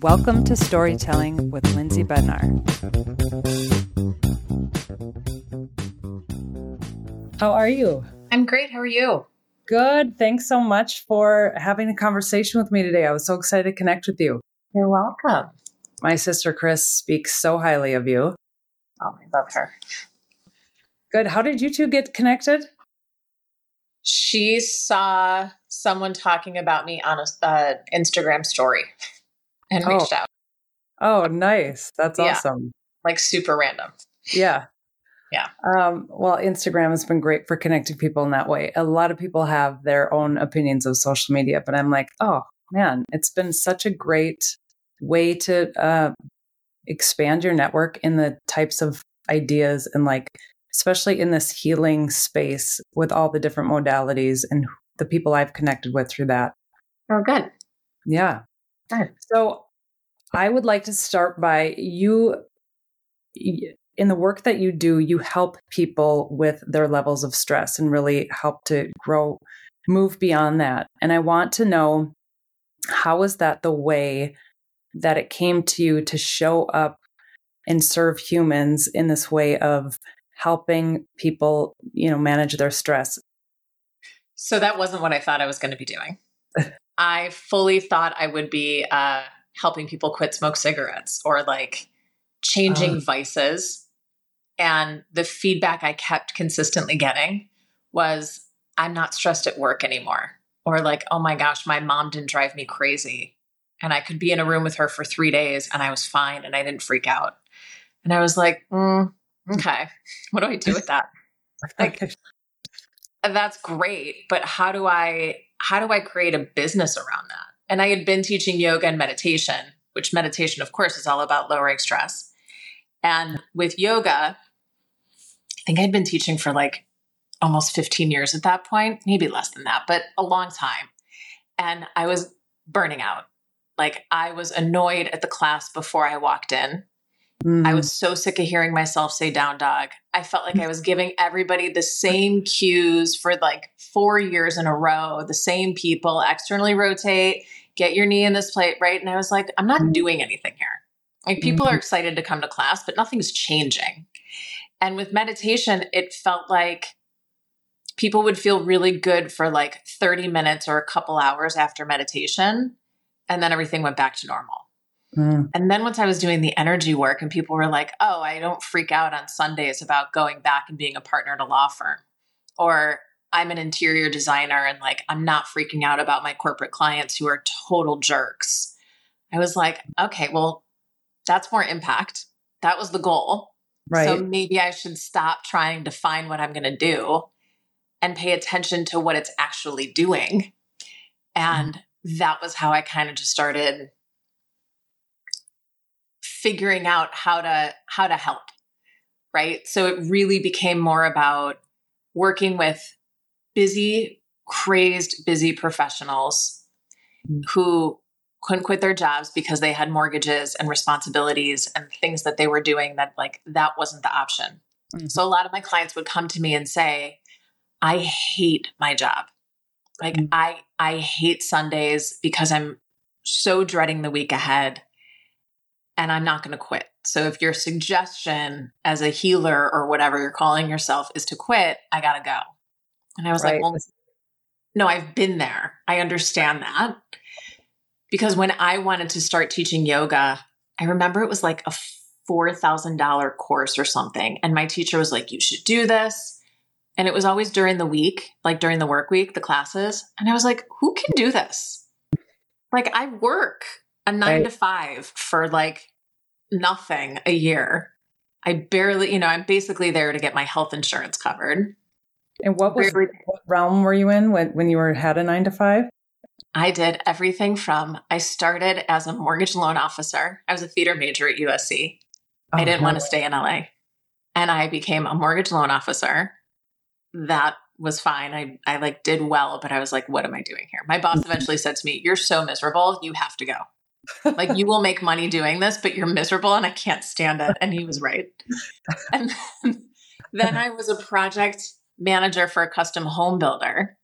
Welcome to Storytelling with Lindsay Bednar. How are you? I'm great. How are you? Good. Thanks so much for having a conversation with me today. I was so excited to connect with you. You're welcome. My sister Chris speaks so highly of you. Oh, I love her. Good. How did you two get connected? She saw someone talking about me on a uh, Instagram story and Oh. reached out. Oh, nice. That's Yeah. awesome. Like super random. Yeah. Yeah. Um, well, Instagram has been great for connecting people in that way. A lot of people have their own opinions of social media, but I'm like, oh man, it's been such a great way to uh, expand your network in the types of ideas and like, especially in this healing space with all the different modalities and the people I've connected with through that. Oh, good. Yeah. Good. So I would like to start by you in the work that you do, you help people with their levels of stress and really help to grow, move beyond that. And I want to know how is that the way that it came to you to show up and serve humans in this way of helping people, you know, manage their stress? So that wasn't what I thought I was going to be doing. I fully thought I would be uh, helping people quit smoke cigarettes or like changing Oh. vices. And the feedback I kept consistently getting was, I'm not stressed at work anymore. Or like, oh my gosh, my mom didn't drive me crazy. And I could be in a room with her for three days and I was fine and I didn't freak out. And I was like, mm, okay, what do I do with that? Like, that's great but how do i how do i create a business around that and i had been teaching yoga and meditation which meditation of course is all about lowering stress and with yoga i think i'd been teaching for like almost 15 years at that point maybe less than that but a long time and i was burning out like i was annoyed at the class before i walked in Mm. I was so sick of hearing myself say down dog. I felt like I was giving everybody the same cues for like four years in a row, the same people, externally rotate, get your knee in this plate, right? And I was like, I'm not doing anything here. Like people are excited to come to class, but nothing's changing. And with meditation, it felt like people would feel really good for like 30 minutes or a couple hours after meditation. And then everything went back to normal. Mm. And then once I was doing the energy work, and people were like, oh, I don't freak out on Sundays about going back and being a partner at a law firm. Or I'm an interior designer and like I'm not freaking out about my corporate clients who are total jerks. I was like, okay, well, that's more impact. That was the goal. Right. So maybe I should stop trying to find what I'm going to do and pay attention to what it's actually doing. And mm-hmm. that was how I kind of just started figuring out how to how to help. Right? So it really became more about working with busy, crazed, busy professionals Mm. who couldn't quit their jobs because they had mortgages and responsibilities and things that they were doing that like that wasn't the option. Mhm. So a lot of my clients would come to me and say, "I hate my job. Like Mm. I I hate Sundays because I'm so dreading the week ahead and I'm not going to quit." So if your suggestion as a healer or whatever you're calling yourself is to quit, I got to go. And I was Right. like, "Well, no, I've been there. I understand that." Because when I wanted to start teaching yoga, I remember it was like a $4,000 course or something. And my teacher was like, you should do this. And it was always during the week, like during the work week, the classes. And I was like, who can do this? Like, I work a nine Right. to five for like nothing a year. I barely, you know, I'm basically there to get my health insurance covered. And what was Barely- what realm were you in when, when you were had a nine to five? I did everything from I started as a mortgage loan officer. I was a theater major at USC. I Oh, didn't want to stay in LA. And I became a mortgage loan officer. That was fine. I, I like did well, but I was like, what am I doing here? My boss eventually said to me, You're so miserable, you have to go. like you will make money doing this, but you're miserable and I can't stand it. And he was right. And then I was a project manager for a custom home builder.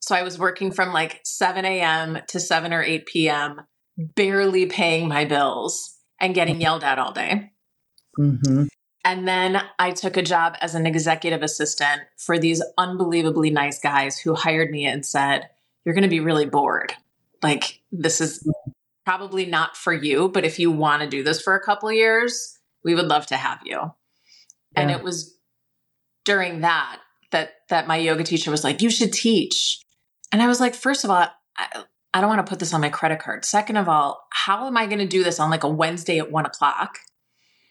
So I was working from like 7 a.m. to 7 or 8 p.m., barely paying my bills and getting yelled at all day. Mm-hmm. And then I took a job as an executive assistant for these unbelievably nice guys who hired me and said, You're going to be really bored. Like, this is probably not for you, but if you want to do this for a couple years, we would love to have you. Yeah. And it was during that that that my yoga teacher was like, "You should teach," and I was like, first of all, I, I don't want to put this on my credit card. Second of all, how am I going to do this on like a Wednesday at one o'clock?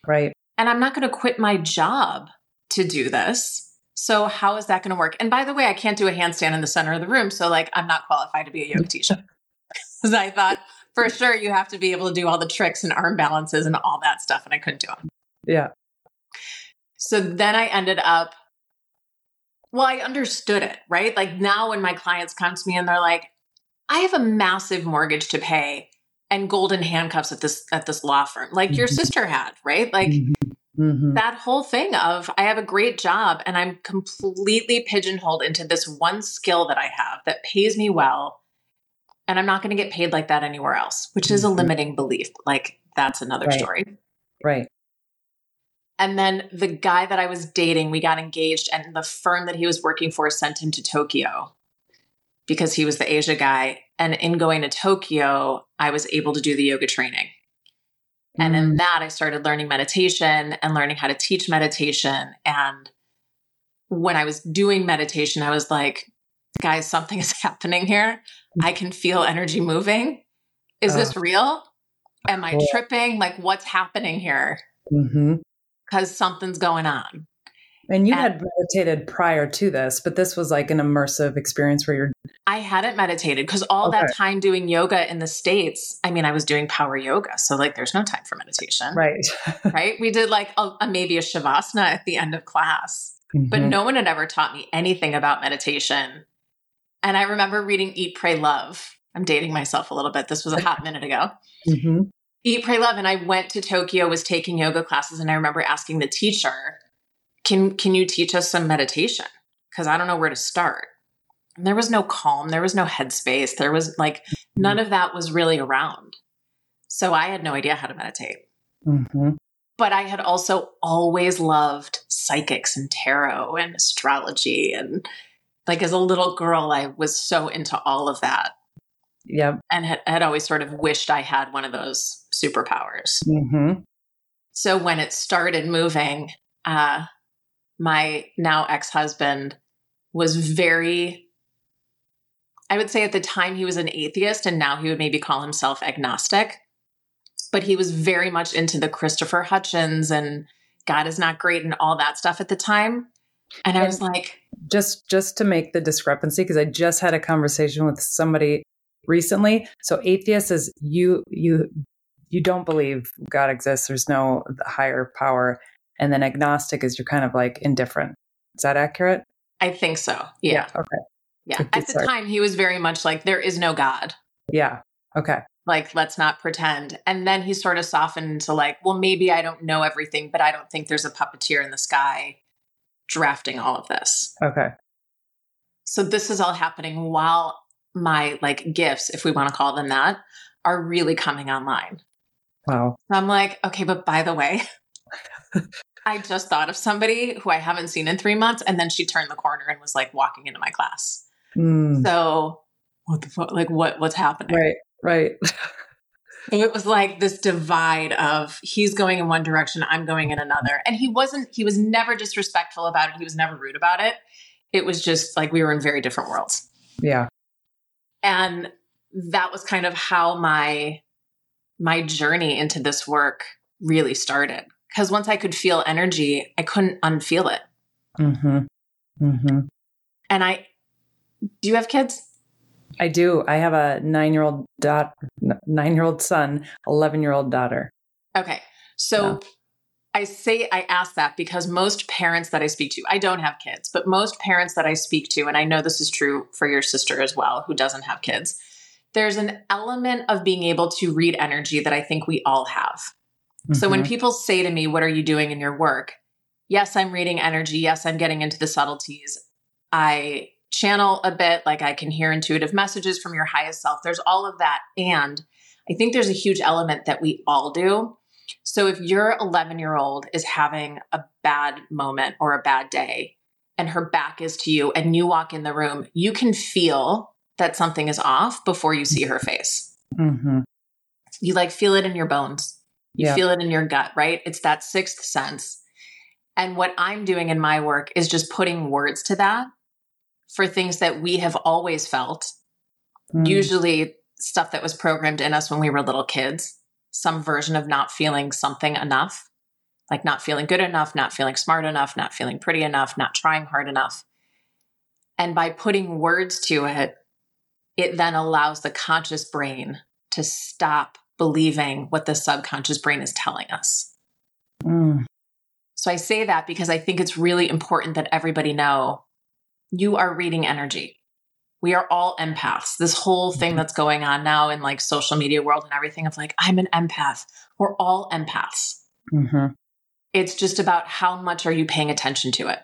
Right. And I'm not going to quit my job to do this. So how is that going to work? And by the way, I can't do a handstand in the center of the room, so like I'm not qualified to be a yoga teacher. Because I thought for sure you have to be able to do all the tricks and arm balances and all that stuff, and I couldn't do them. Yeah. So then I ended up well, I understood it, right? Like now when my clients come to me and they're like, I have a massive mortgage to pay and golden handcuffs at this at this law firm, like mm-hmm. your sister had, right? Like mm-hmm. mm-hmm. that whole thing of I have a great job and I'm completely pigeonholed into this one skill that I have that pays me well. And I'm not going to get paid like that anywhere else, which is a mm-hmm. limiting belief. Like that's another right. story. Right. And then the guy that I was dating, we got engaged, and the firm that he was working for sent him to Tokyo because he was the Asia guy. And in going to Tokyo, I was able to do the yoga training. Mm. And in mm. that, I started learning meditation and learning how to teach meditation. And when I was doing meditation, I was like, guys, something is happening here. I can feel energy moving. Is uh, this real? Am I tripping? Like, what's happening here? Mm-hmm because something's going on. And you and had meditated prior to this, but this was like an immersive experience where you're. I hadn't meditated because all okay. that time doing yoga in the States, I mean, I was doing power yoga. So, like, there's no time for meditation. Right. right. We did like a, a, maybe a Shavasana at the end of class, mm-hmm. but no one had ever taught me anything about meditation. And I remember reading Eat, Pray, Love. I'm dating myself a little bit. This was a hot minute ago. Mm-hmm. Eat, Pray, Love. And I went to Tokyo, was taking yoga classes, and I remember asking the teacher, Can can you teach us some meditation? Because I don't know where to start. And there was no calm, there was no headspace, there was like none of that was really around. So I had no idea how to meditate. Mm-hmm. But I had also always loved psychics and tarot and astrology. And like as a little girl, I was so into all of that. Yep. And had, had always sort of wished I had one of those superpowers. Mm-hmm. So when it started moving, uh, my now ex husband was very, I would say at the time he was an atheist, and now he would maybe call himself agnostic. But he was very much into the Christopher Hitchens and God is not great and all that stuff at the time. And I was like, just just to make the discrepancy, because I just had a conversation with somebody recently. So atheist is you you you don't believe God exists. There's no higher power. And then agnostic is you're kind of like indifferent. Is that accurate? I think so. Yeah. yeah okay. Yeah. At the time, he was very much like, there is no God. Yeah. Okay. Like, let's not pretend. And then he sort of softened into like, well, maybe I don't know everything, but I don't think there's a puppeteer in the sky drafting all of this. Okay. So this is all happening while my like gifts, if we want to call them that, are really coming online. Wow. I'm like, okay, but by the way, I just thought of somebody who I haven't seen in three months, and then she turned the corner and was like walking into my class. Mm. So what the fuck? Like what? What's happening? Right. Right. so it was like this divide of he's going in one direction, I'm going in another, and he wasn't. He was never disrespectful about it. He was never rude about it. It was just like we were in very different worlds. Yeah. And that was kind of how my my journey into this work really started. Because once I could feel energy, I couldn't unfeel it. Mm-hmm. Mm-hmm. And I, do you have kids? I do. I have a nine-year-old daughter, nine-year-old son, eleven-year-old daughter. Okay, so yeah. I say I ask that because most parents that I speak to, I don't have kids, but most parents that I speak to, and I know this is true for your sister as well, who doesn't have kids, there's an element of being able to read energy that I think we all have. Mm-hmm. So when mm-hmm. people say to me, What are you doing in your work? Yes, I'm reading energy. Yes, I'm getting into the subtleties. I channel a bit, like I can hear intuitive messages from your highest self. There's all of that. And I think there's a huge element that we all do. So if your 11 year old is having a bad moment or a bad day and her back is to you and you walk in the room, you can feel that something is off before you see her face. Mm-hmm. You like feel it in your bones. You yeah. feel it in your gut, right? It's that sixth sense. And what I'm doing in my work is just putting words to that for things that we have always felt, mm. usually stuff that was programmed in us when we were little kids, some version of not feeling something enough, like not feeling good enough, not feeling smart enough, not feeling pretty enough, not trying hard enough. And by putting words to it, it then allows the conscious brain to stop believing what the subconscious brain is telling us. Mm. So I say that because I think it's really important that everybody know you are reading energy. We are all empaths. This whole thing that's going on now in like social media world and everything of like, I'm an empath. We're all empaths. Mm-hmm. It's just about how much are you paying attention to it?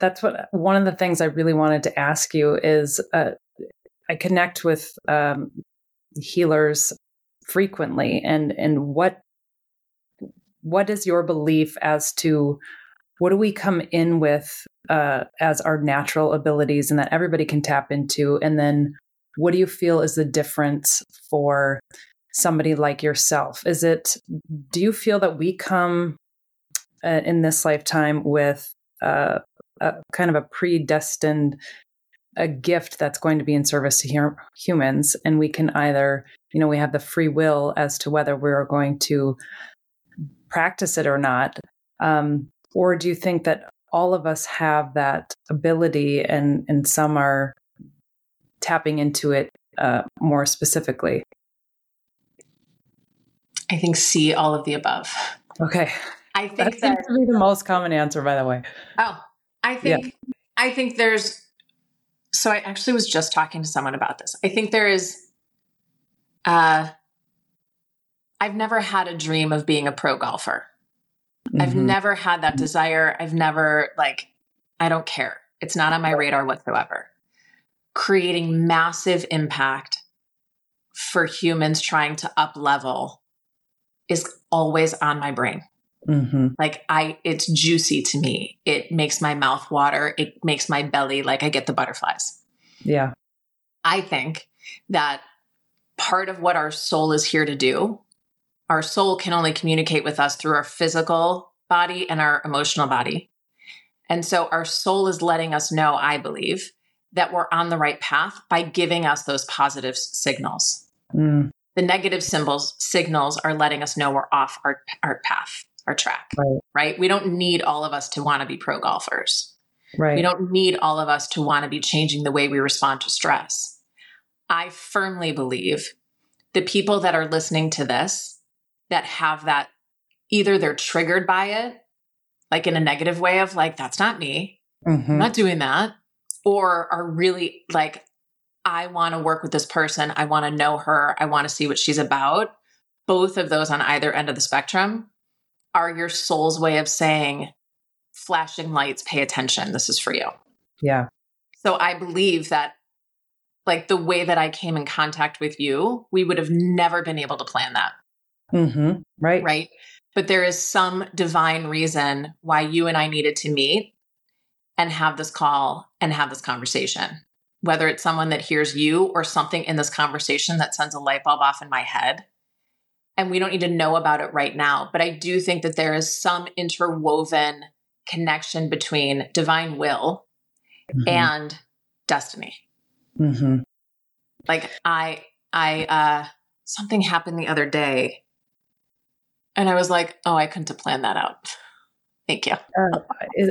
That's what one of the things I really wanted to ask you is uh, I connect with um, healers frequently and and what what is your belief as to what do we come in with uh, as our natural abilities and that everybody can tap into? And then what do you feel is the difference for somebody like yourself? Is it do you feel that we come uh, in this lifetime with uh, a kind of a predestined a gift that's going to be in service to hum- humans. And we can either you know we have the free will as to whether we're going to practice it or not. Um, or do you think that all of us have that ability and and some are tapping into it uh, more specifically? I think see all of the above. Okay. I think that, that seems to be the most common answer by the way. Oh i think yeah. i think there's so I actually was just talking to someone about this. I think there is uh I've never had a dream of being a pro golfer. Mm-hmm. I've never had that desire. I've never like I don't care. It's not on my radar whatsoever. Creating massive impact for humans trying to up level is always on my brain. Mm-hmm. Like I, it's juicy to me. It makes my mouth water. It makes my belly like I get the butterflies. Yeah. I think that part of what our soul is here to do, our soul can only communicate with us through our physical body and our emotional body. And so our soul is letting us know, I believe, that we're on the right path by giving us those positive signals. Mm. The negative symbols, signals are letting us know we're off our, our path our track, right. right? We don't need all of us to want to be pro golfers. Right. We don't need all of us to want to be changing the way we respond to stress. I firmly believe the people that are listening to this that have that either they're triggered by it, like in a negative way of like, that's not me, mm-hmm. I'm not doing that, or are really like, I want to work with this person. I want to know her. I want to see what she's about. Both of those on either end of the spectrum are your soul's way of saying, flashing lights, pay attention. This is for you. Yeah. So I believe that, like the way that I came in contact with you, we would have never been able to plan that. Mm-hmm. Right. Right. But there is some divine reason why you and I needed to meet and have this call and have this conversation. Whether it's someone that hears you or something in this conversation that sends a light bulb off in my head and we don't need to know about it right now. But I do think that there is some interwoven connection between divine will mm-hmm. and destiny. Mm-hmm. Like I, I, uh, something happened the other day, and I was like, "Oh, I couldn't have planned that out." Thank you. Uh,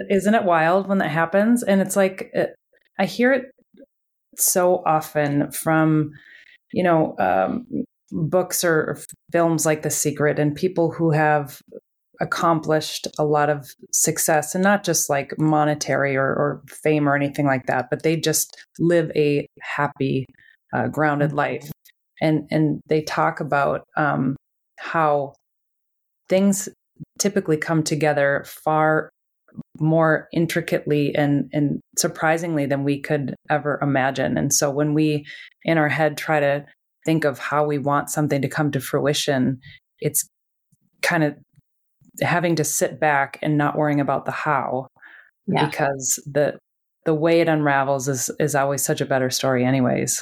isn't it wild when that happens? And it's like it, I hear it so often from, you know, um, books or films like The Secret and people who have accomplished a lot of success and not just like monetary or, or fame or anything like that, but they just live a happy, uh, grounded mm-hmm. life. And and they talk about um, how things typically come together far more intricately and and surprisingly than we could ever imagine. And so when we in our head try to think of how we want something to come to fruition, it's kind of having to sit back and not worrying about the how yeah. because the the way it unravels is is always such a better story anyways.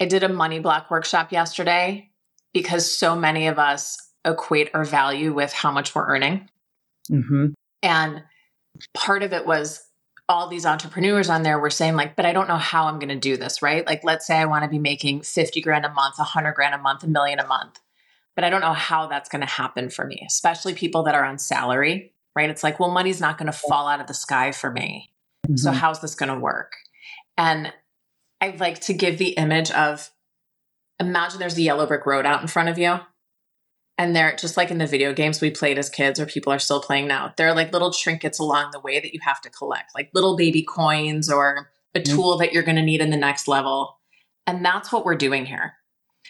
I did a money block workshop yesterday because so many of us equate our value with how much we're earning. Mm-hmm. And part of it was all these entrepreneurs on there were saying like but i don't know how i'm going to do this right? Like let's say i want to be making 50 grand a month 100 grand a month a million a month but i don't know how that's going to happen for me especially people that are on salary right? It's like well money's not going to fall out of the sky for me mm-hmm. so how's this going to work? And i like to give the image of imagine there's a yellow brick road out in front of you and they're just like in the video games we played as kids or people are still playing now there are like little trinkets along the way that you have to collect like little baby coins or a mm-hmm. tool that you're going to need in the next level. And that's what we're doing here.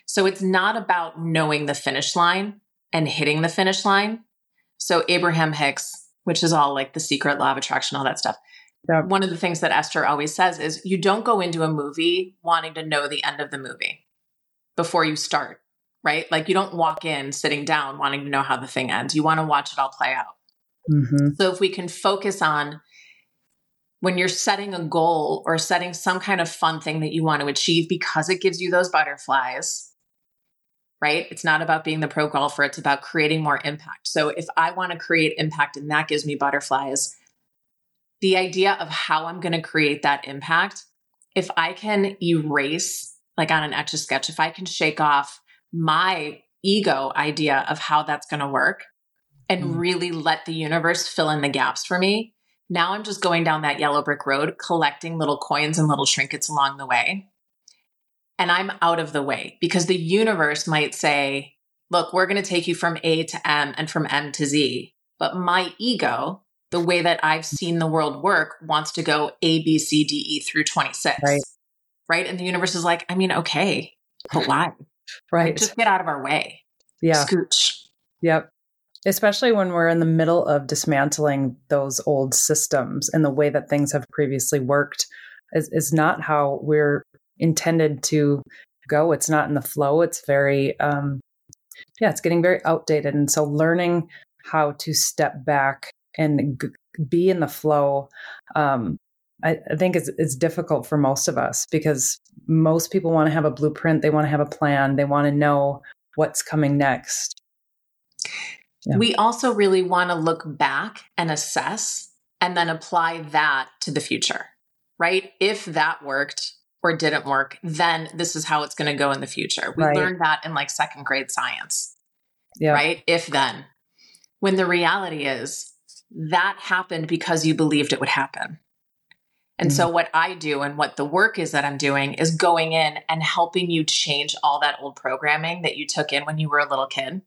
So it's not about knowing the finish line and hitting the finish line. So abraham hicks which is all like the secret law of attraction all that stuff. One of the things that esther always says is you don't go into a movie wanting to know the end of the movie before you start right? Like you don't walk in sitting down wanting to know how the thing ends. You want to watch it all play out. Mm-hmm. So if we can focus on when you're setting a goal or setting some kind of fun thing that you want to achieve because it gives you those butterflies, right? It's not about being the pro golfer, it's about creating more impact. So if I want to create impact and that gives me butterflies, the idea of how I'm going to create that impact, if I can erase, like on an etch a sketch, if I can shake off my ego idea of how that's going to work and mm. really let the universe fill in the gaps for me. Now I'm just going down that yellow brick road, collecting little coins and little trinkets along the way. And I'm out of the way because the universe might say, look, we're going to take you from A to M and from M to Z. But my ego, the way that I've seen the world work, wants to go A, B, C, D, E through 26. Right. Right. And the universe is like, I mean, okay, but why? Right. Just get out of our way. Yeah. Scooch. Yep. Especially when we're in the middle of dismantling those old systems and the way that things have previously worked is, is not how we're intended to go. It's not in the flow. It's very, um, yeah, it's getting very outdated. And so learning how to step back and g- be in the flow um, I, I think it's, it's difficult for most of us because most people want to have a blueprint, they want to have a plan, they want to know what's coming next. Yeah. We also really want to look back and assess and then apply that to the future, right? If that worked or didn't work, then this is how it's going to go in the future. We right. learned that in like second grade science, yeah. right? If then. When the reality is that happened because you believed it would happen. And mm-hmm. so, what I do and what the work is that I'm doing is going in and helping you change all that old programming that you took in when you were a little kid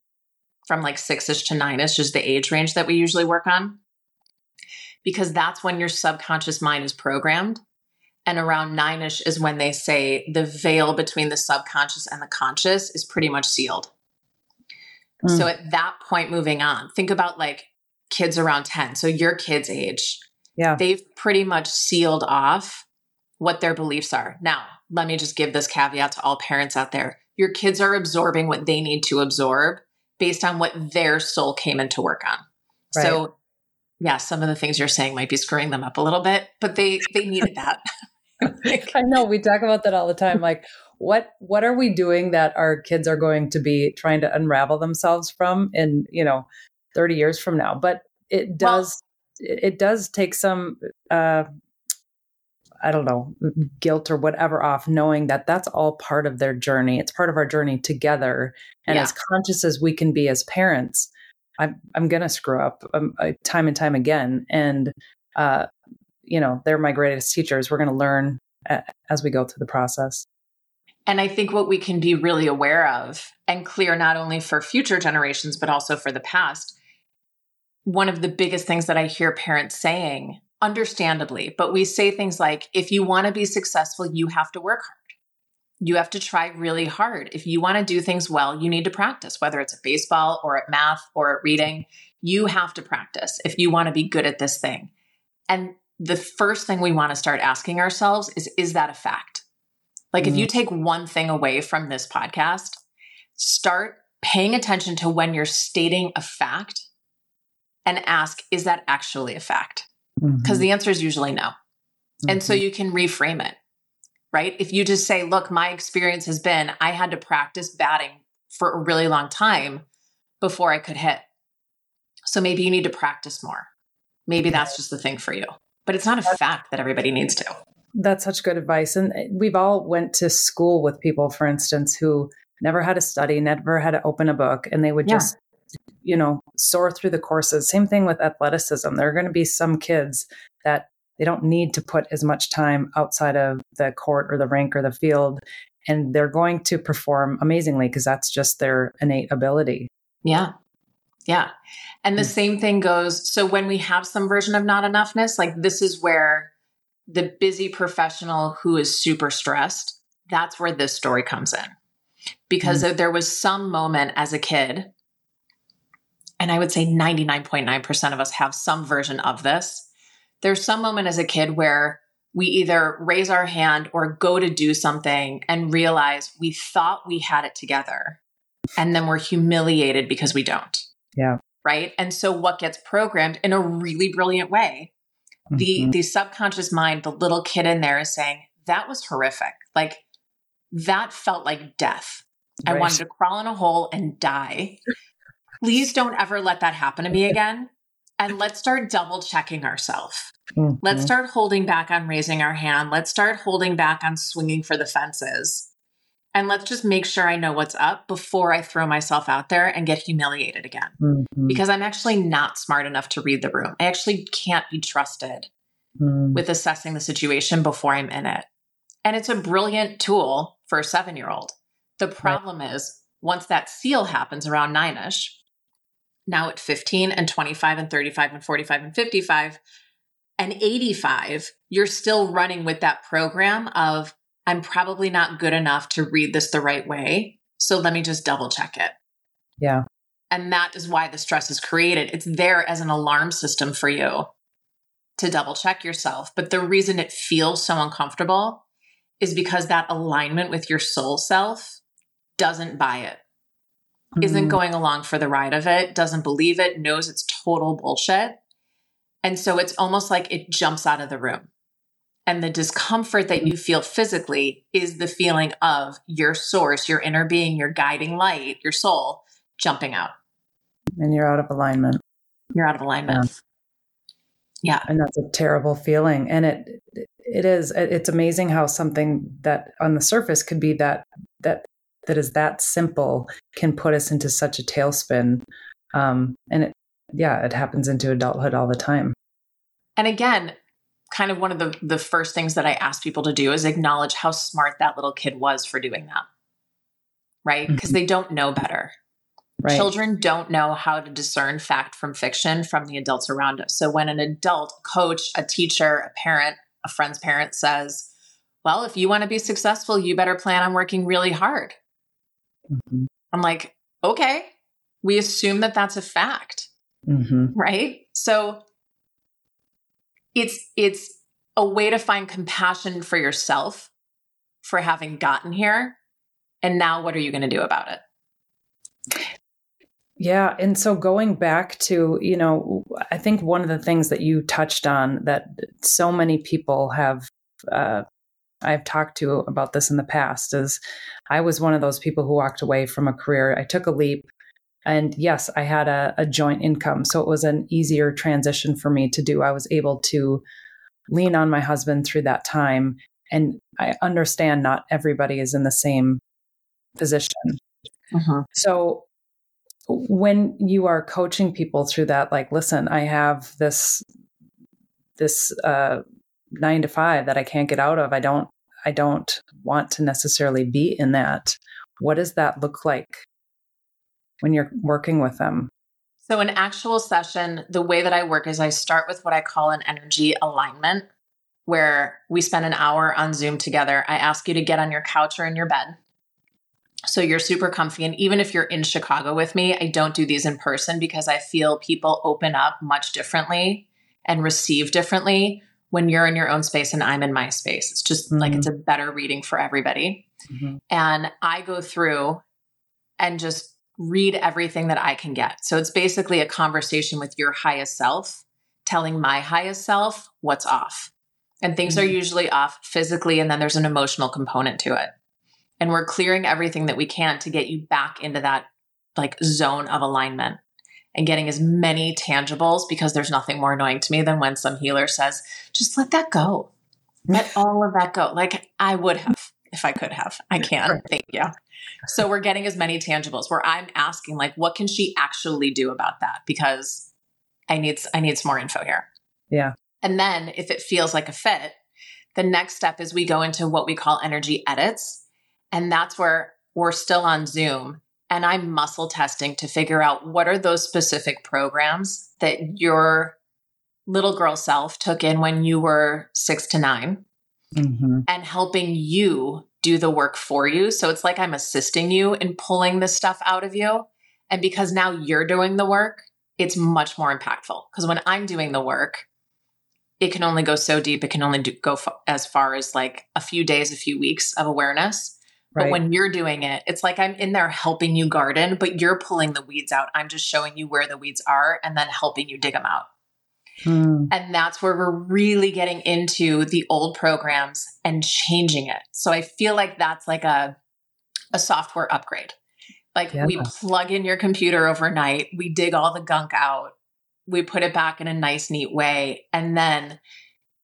from like six ish to nine ish, is the age range that we usually work on. Because that's when your subconscious mind is programmed. And around nine ish is when they say the veil between the subconscious and the conscious is pretty much sealed. Mm. So, at that point, moving on, think about like kids around 10. So, your kid's age yeah. they've pretty much sealed off what their beliefs are. Now, let me just give this caveat to all parents out there. Your kids are absorbing what they need to absorb based on what their soul came in to work on. Right. So, yeah, some of the things you're saying might be screwing them up a little bit, but they they needed that. I know we talk about that all the time like what what are we doing that our kids are going to be trying to unravel themselves from in, you know, 30 years from now. But it does it does take some uh, I don't know, guilt or whatever off, knowing that that's all part of their journey. It's part of our journey together. And yeah. as conscious as we can be as parents, I'm, I'm going to screw up um, uh, time and time again. And, uh, you know, they're my greatest teachers. We're going to learn a- as we go through the process. And I think what we can be really aware of and clear not only for future generations, but also for the past one of the biggest things that I hear parents saying, understandably, but we say things like, if you want to be successful, you have to work hard. You have to try really hard. If you want to do things well, you need to practice, whether it's at baseball or at math or at reading. You have to practice if you want to be good at this thing. And the first thing we want to start asking ourselves is, is that a fact? Like, mm. if you take one thing away from this podcast, start paying attention to when you're stating a fact and ask, is that actually a fact? Because mm-hmm. the answer is usually no. Mm-hmm. And so mm-hmm. you can reframe it, right? If you just say, look, my experience has been I had to practice batting for a really long time before I could hit. So maybe you need to practice more. Maybe that's just the thing for you. But it's not a fact that everybody needs to. That's such good advice. And eh, we've all went to school with people, for instance, who never had to study, never had to open a book, and they would yeah. just, you know, soar through the courses. Same thing with athleticism. There are going to be some kids that they don't need to put as much time outside of the court or the rink or the field. And they're going to perform amazingly because that's just their innate ability. Yeah. Yeah. And the mm. same thing goes. So when we have some version of not enoughness, like this is where the busy professional who is super stressed, that's where this story comes in. Because mm. there was some moment as a kid, and I would say 99.9% of us have some version of this, there's some moment as a kid where we either raise our hand or go to do something and realize we thought we had it together and then we're humiliated because we don't. Yeah. Right? And so what gets programmed in a really brilliant way, mm-hmm. the the subconscious mind, the little kid in there is saying, that was horrific. Like that felt like death. Right. I wanted to crawl in a hole and die. Please don't ever let that happen to me again and let's start double checking ourselves. Mm-hmm. Let's start holding back on raising our hand. Let's start holding back on swinging for the fences. And let's just make sure I know what's up before I throw myself out there and get humiliated again. Mm-hmm. Because I'm actually not smart enough to read the room. I actually can't be trusted mm-hmm. with assessing the situation before I'm in it. And it's a brilliant tool for a seven year old. The problem right. is, once that seal happens around nine ish, now at 15 and 25 and 35 and 45 and 55 and 85, you're still running with that program of, I'm probably not good enough to read this the right way. So let me just double check it. Yeah. And that is why the stress is created. It's there as an alarm system for you to double check yourself. But the reason it feels so uncomfortable is because that alignment with your soul self doesn't buy it mm-hmm. isn't going along for the ride of it, doesn't believe it, knows it's total bullshit. And so it's almost like it jumps out of the room. And the discomfort that you feel physically is the feeling of your source, your inner being, your guiding light, your soul jumping out. And you're out of alignment. You're out of alignment. Yeah. yeah. And that's a terrible feeling. And it it is it's amazing how something that on the surface could be that that that is that simple can put us into such a tailspin. Um, and it, yeah, it happens into adulthood all the time. And again, kind of one of the, the first things that I ask people to do is acknowledge how smart that little kid was for doing that. Right? Because mm-hmm. they don't know better. Right. Children don't know how to discern fact from fiction from the adults around us. So when an adult, coach, a teacher, a parent, a friend's parent says, Well, if you want to be successful, you better plan on working really hard. Mm-hmm. I'm like, okay, we assume that that's a fact, mm-hmm. right? So it's it's a way to find compassion for yourself for having gotten here, and now what are you going to do about it? Yeah. And so going back to, you know, I think one of the things that you touched on that so many people have uh, I've talked to about this in the past is I was one of those people who walked away from a career. I took a leap. And yes, I had a, a joint income. So it was an easier transition for me to do. I was able to lean on my husband through that time. And I understand not everybody is in the same position. Uh-huh. So when you are coaching people through that, like, listen, I have this this uh, nine to five that I can't get out of. I don't I don't want to necessarily be in that. What does that look like when you're working with them? So, an actual session, the way that I work is I start with what I call an energy alignment, where we spend an hour on Zoom together. I ask you to get on your couch or in your bed. So you're super comfy. And even if you're in Chicago with me, I don't do these in person because I feel people open up much differently and receive differently when you're in your own space and I'm in my space. It's just mm-hmm. like it's a better reading for everybody. Mm-hmm. And I go through and just read everything that I can get. So it's basically a conversation with your highest self, telling my highest self what's off. And things mm-hmm. are usually off physically, and then there's an emotional component to it. And we're clearing everything that we can to get you back into that like zone of alignment and getting as many tangibles because there's nothing more annoying to me than when some healer says, just let that go. Let all of that go. Like I would have if I could have. I can. Thank you. So we're getting as many tangibles where I'm asking like what can she actually do about that because I need I need some more info here. Yeah. And then if it feels like a fit, the next step is we go into what we call energy edits and that's where we're still on Zoom and I'm muscle testing to figure out what are those specific programs that your little girl self took in when you were six to 9 mm-hmm. and helping you do the work for you. So it's like I'm assisting you in pulling this stuff out of you. And because now you're doing the work, it's much more impactful. Because when I'm doing the work, it can only go so deep. It can only do, go f- as far as like a few days, a few weeks of awareness. Right. But when you're doing it, it's like I'm in there helping you garden, but you're pulling the weeds out. I'm just showing you where the weeds are and then helping you dig them out. Hmm. And that's where we're really getting into the old programs and changing it. So I feel like that's like a a software upgrade. Like yeah. we plug in your computer overnight, we dig all the gunk out, we put it back in a nice neat way, and then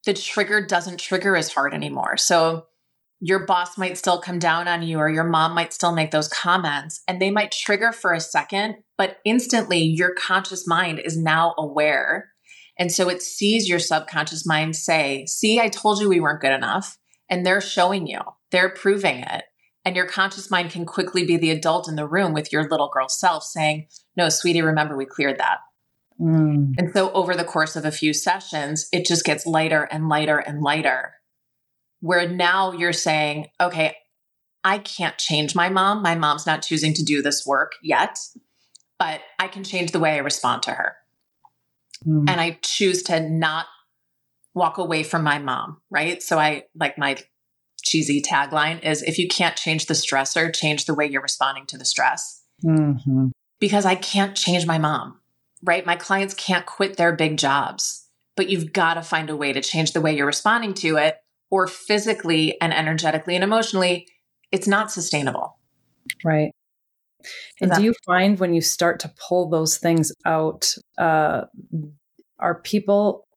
the trigger doesn't trigger as hard anymore. So your boss might still come down on you or your mom might still make those comments and they might trigger for a second, but instantly your conscious mind is now aware. And so it sees your subconscious mind say, See, I told you we weren't good enough. And they're showing you, they're proving it. And your conscious mind can quickly be the adult in the room with your little girl self saying, No, sweetie, remember we cleared that. Mm. And so over the course of a few sessions, it just gets lighter and lighter and lighter where now you're saying, okay, I can't change my mom. My mom's not choosing to do this work yet, but I can change the way I respond to her. Mm. And I choose to not walk away from my mom, right? So I like my cheesy tagline is if you can't change the stressor, change the way you're responding to the stress. Mm-hmm. Because I can't change my mom, right? My clients can't quit their big jobs, but you've got to find a way to change the way you're responding to it or physically and energetically and emotionally, it's not sustainable. Right. And do you find when you start to pull those things out, uh, are people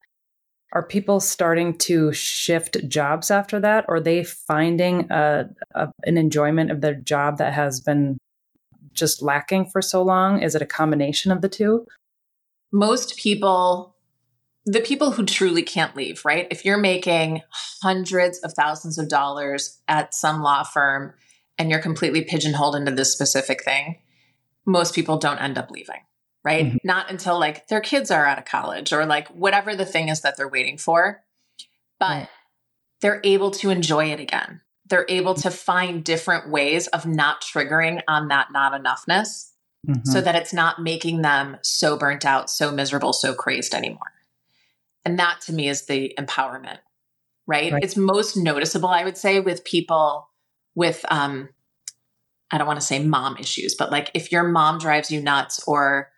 are people starting to shift jobs after that, or are they finding a, a, an enjoyment of their job that has been just lacking for so long? Is it a combination of the two? Most people the people who truly can't leave, right? If you're making hundreds of thousands of dollars at some law firm and you're completely pigeonholed into this specific thing, most people don't end up leaving, right? Mm-hmm. Not until like their kids are out of college or like whatever the thing is that they're waiting for. But mm-hmm. they're able to enjoy it again. They're able to find different ways of not triggering on that not enoughness mm-hmm. so that it's not making them so burnt out, so miserable, so crazed anymore. And that to me is the empowerment, right? right. It's most noticeable, I would say, with people with, um, I don't want to say mom issues, but like if your mom drives you nuts or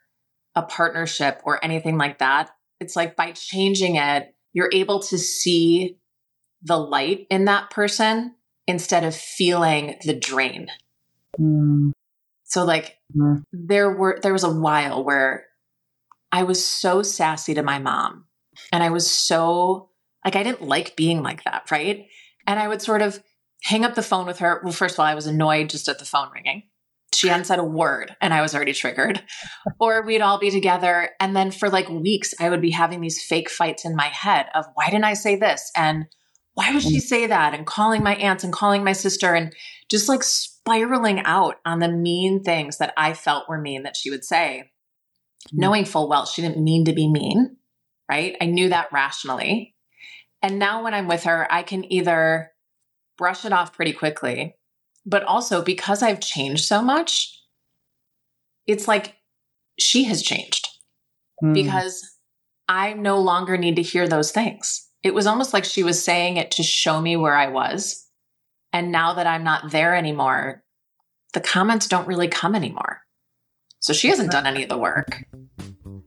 a partnership or anything like that, it's like by changing it, you're able to see the light in that person instead of feeling the drain. Mm. So like mm. there were there was a while where I was so sassy to my mom and I was so like, I didn't like being like that. Right. And I would sort of hang up the phone with her. Well, first of all, I was annoyed just at the phone ringing. She hadn't said a word and I was already triggered. or we'd all be together. And then for like weeks, I would be having these fake fights in my head of why didn't I say this? And why would she say that? And calling my aunts and calling my sister and just like spiraling out on the mean things that I felt were mean that she would say, mm. knowing full well she didn't mean to be mean right? I knew that rationally. And now when I'm with her, I can either brush it off pretty quickly, but also because I've changed so much, it's like she has changed mm. because I no longer need to hear those things. it was almost like she was saying it to show me where I was. And now that I'm not there anymore, the comments don't really come anymore. So she hasn't done any of the work.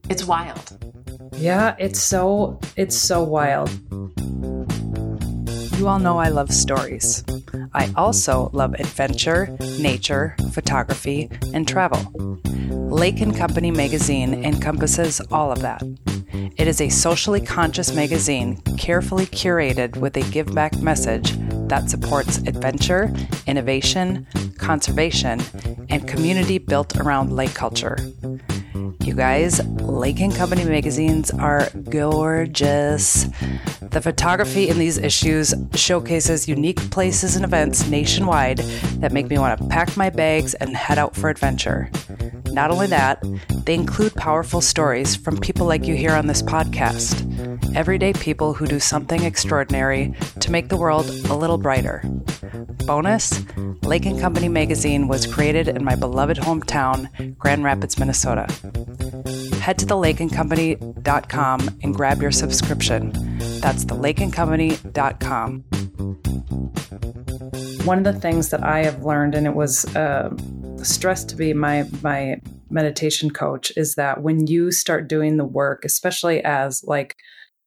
It's wild. Yeah, it's so it's so wild. You all know I love stories. I also love adventure, nature, photography, and travel. Lake and Company magazine encompasses all of that. It is a socially conscious magazine carefully curated with a give back message that supports adventure, innovation, conservation, and community built around lake culture. You guys, Lake and Company magazines are gorgeous. The photography in these issues showcases unique places and events nationwide that make me want to pack my bags and head out for adventure. Not only that, they include powerful stories from people like you hear on this podcast everyday people who do something extraordinary to make the world a little brighter. Bonus Lake and Company magazine was created in my beloved hometown, Grand Rapids, Minnesota. Head to thelakeandcompany.com and grab your subscription. That's thelakeandcompany.com. One of the things that I have learned, and it was uh, stressed to be my my meditation coach, is that when you start doing the work, especially as like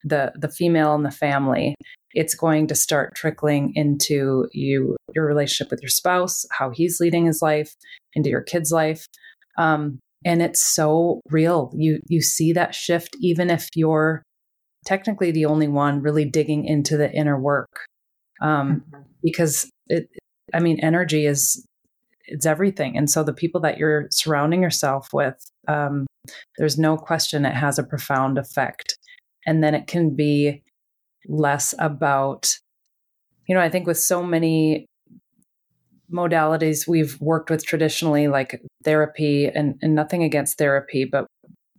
the the female in the family, it's going to start trickling into you your relationship with your spouse, how he's leading his life, into your kid's life. Um, and it's so real. You you see that shift even if you're technically the only one really digging into the inner work. Um, mm-hmm. because it I mean energy is it's everything. And so the people that you're surrounding yourself with, um, there's no question it has a profound effect. And then it can be less about, you know, I think with so many modalities we've worked with traditionally, like therapy, and, and nothing against therapy, but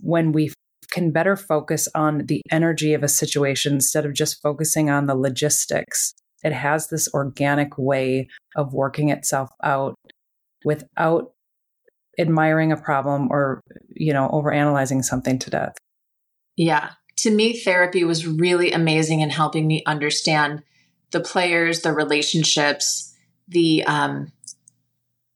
when we can better focus on the energy of a situation instead of just focusing on the logistics, it has this organic way of working itself out without admiring a problem or, you know, overanalyzing something to death. Yeah to me, therapy was really amazing in helping me understand the players, the relationships, the, um,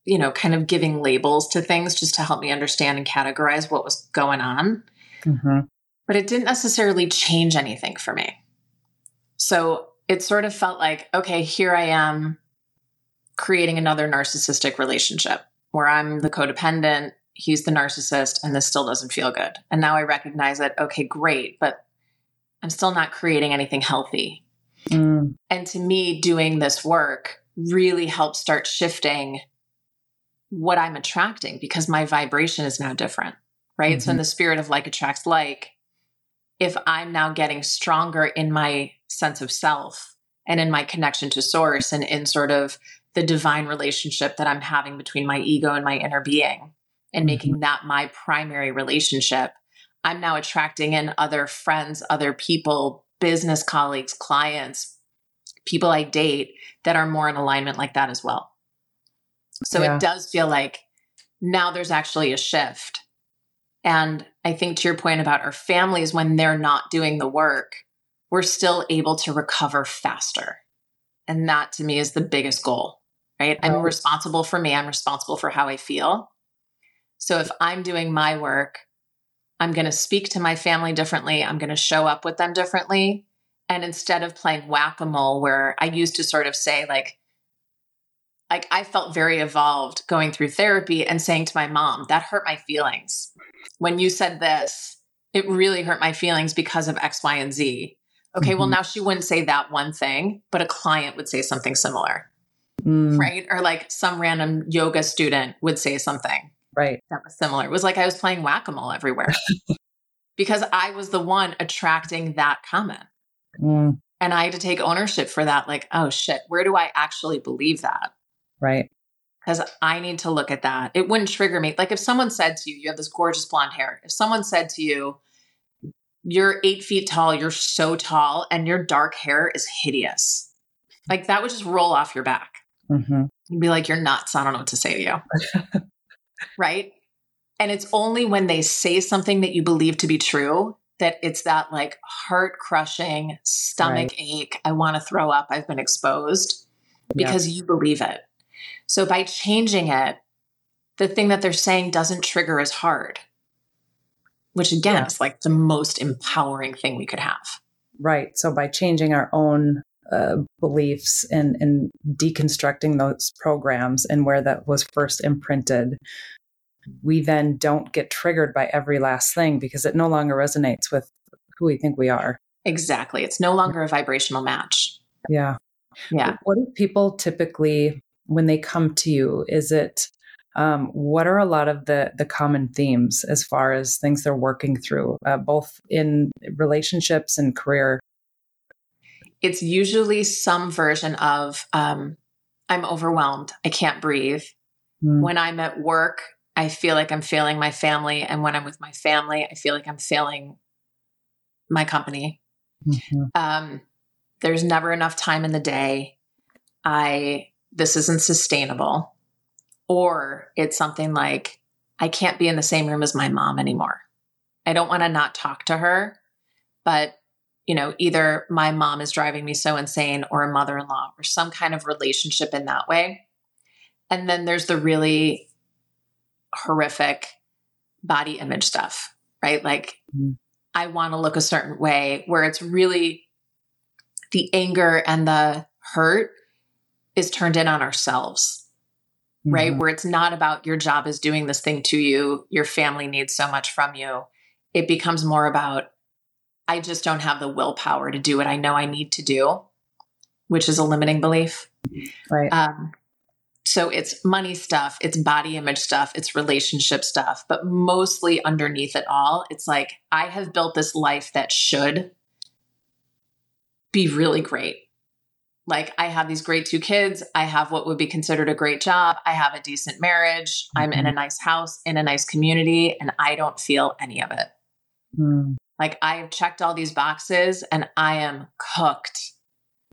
you know, kind of giving labels to things just to help me understand and categorize what was going on. Mm-hmm. But it didn't necessarily change anything for me. So it sort of felt like, okay, here I am creating another narcissistic relationship where I'm the codependent he's the narcissist and this still doesn't feel good. And now I recognize that, Okay, great, but I'm still not creating anything healthy. Mm. And to me, doing this work really helps start shifting what I'm attracting because my vibration is now different, right? Mm-hmm. So, in the spirit of like attracts like, if I'm now getting stronger in my sense of self and in my connection to source and in sort of the divine relationship that I'm having between my ego and my inner being, and making mm-hmm. that my primary relationship, I'm now attracting in other friends, other people, business colleagues, clients, people I date that are more in alignment like that as well. So yeah. it does feel like now there's actually a shift. And I think to your point about our families, when they're not doing the work, we're still able to recover faster. And that to me is the biggest goal, right? I'm responsible for me, I'm responsible for how I feel. So if I'm doing my work, I'm going to speak to my family differently. I'm going to show up with them differently. And instead of playing whack a mole, where I used to sort of say, like, like I felt very evolved going through therapy and saying to my mom, that hurt my feelings. When you said this, it really hurt my feelings because of X, Y, and Z. Okay, mm-hmm. well, now she wouldn't say that one thing, but a client would say something similar. Mm. Right. Or like some random yoga student would say something Right. That was similar. It was like I was playing whack a mole everywhere because I was the one attracting that comment. Mm. And I had to take ownership for that. Like, oh shit, where do I actually believe that? Right. Because I need to look at that. It wouldn't trigger me. Like if someone said to you, you have this gorgeous blonde hair. If someone said to you, you're eight feet tall, you're so tall, and your dark hair is hideous. Like that would just roll off your back. Mm-hmm. You'd be like, you're nuts. I don't know what to say to you. right? And it's only when they say something that you believe to be true that it's that like heart crushing stomach right. ache. I want to throw up. I've been exposed because you believe it. So by changing it, the thing that they're saying doesn't trigger as hard, which again yeah. is like the most empowering thing we could have. Right. So by changing our own uh, beliefs and, and deconstructing those programs and where that was first imprinted, we then don't get triggered by every last thing because it no longer resonates with who we think we are. Exactly. It's no longer a vibrational match. Yeah. Yeah. What do people typically, when they come to you, is it, um, what are a lot of the, the common themes as far as things they're working through, uh, both in relationships and career? It's usually some version of, um, I'm overwhelmed. I can't breathe. Mm. When I'm at work, I feel like I'm failing my family. And when I'm with my family, I feel like I'm failing my company. Mm-hmm. Um, there's never enough time in the day. I, this isn't sustainable. Or it's something like, I can't be in the same room as my mom anymore. I don't want to not talk to her, but you know, either my mom is driving me so insane or a mother in law or some kind of relationship in that way. And then there's the really horrific body image stuff, right? Like, mm-hmm. I want to look a certain way, where it's really the anger and the hurt is turned in on ourselves, mm-hmm. right? Where it's not about your job is doing this thing to you, your family needs so much from you. It becomes more about, I just don't have the willpower to do what I know I need to do, which is a limiting belief. Right. Um, so it's money stuff, it's body image stuff, it's relationship stuff, but mostly underneath it all, it's like I have built this life that should be really great. Like I have these great two kids, I have what would be considered a great job, I have a decent marriage. I'm in a mm-hmm. nice house, in a nice community, and I don't feel any of it. Mm. Like I've checked all these boxes and I am cooked.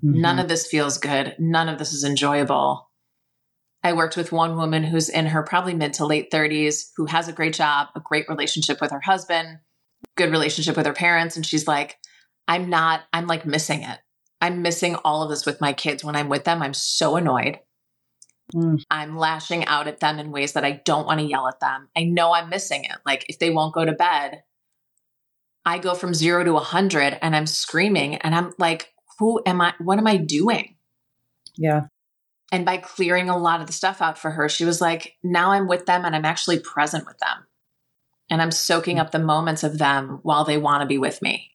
Mm-hmm. None of this feels good. None of this is enjoyable I worked with one woman who's in her probably mid to late 30s who has a great job, a great relationship with her husband, good relationship with her parents. And she's like, I'm not, I'm like missing it. I'm missing all of this with my kids. When I'm with them, I'm so annoyed. Mm. I'm lashing out at them in ways that I don't want to yell at them. I know I'm missing it. Like if they won't go to bed, I go from zero to a 100 and I'm screaming and I'm like, who am I? What am I doing? Yeah. And by clearing a lot of the stuff out for her, she was like, now I'm with them and I'm actually present with them. And I'm soaking mm. up the moments of them while they want to be with me.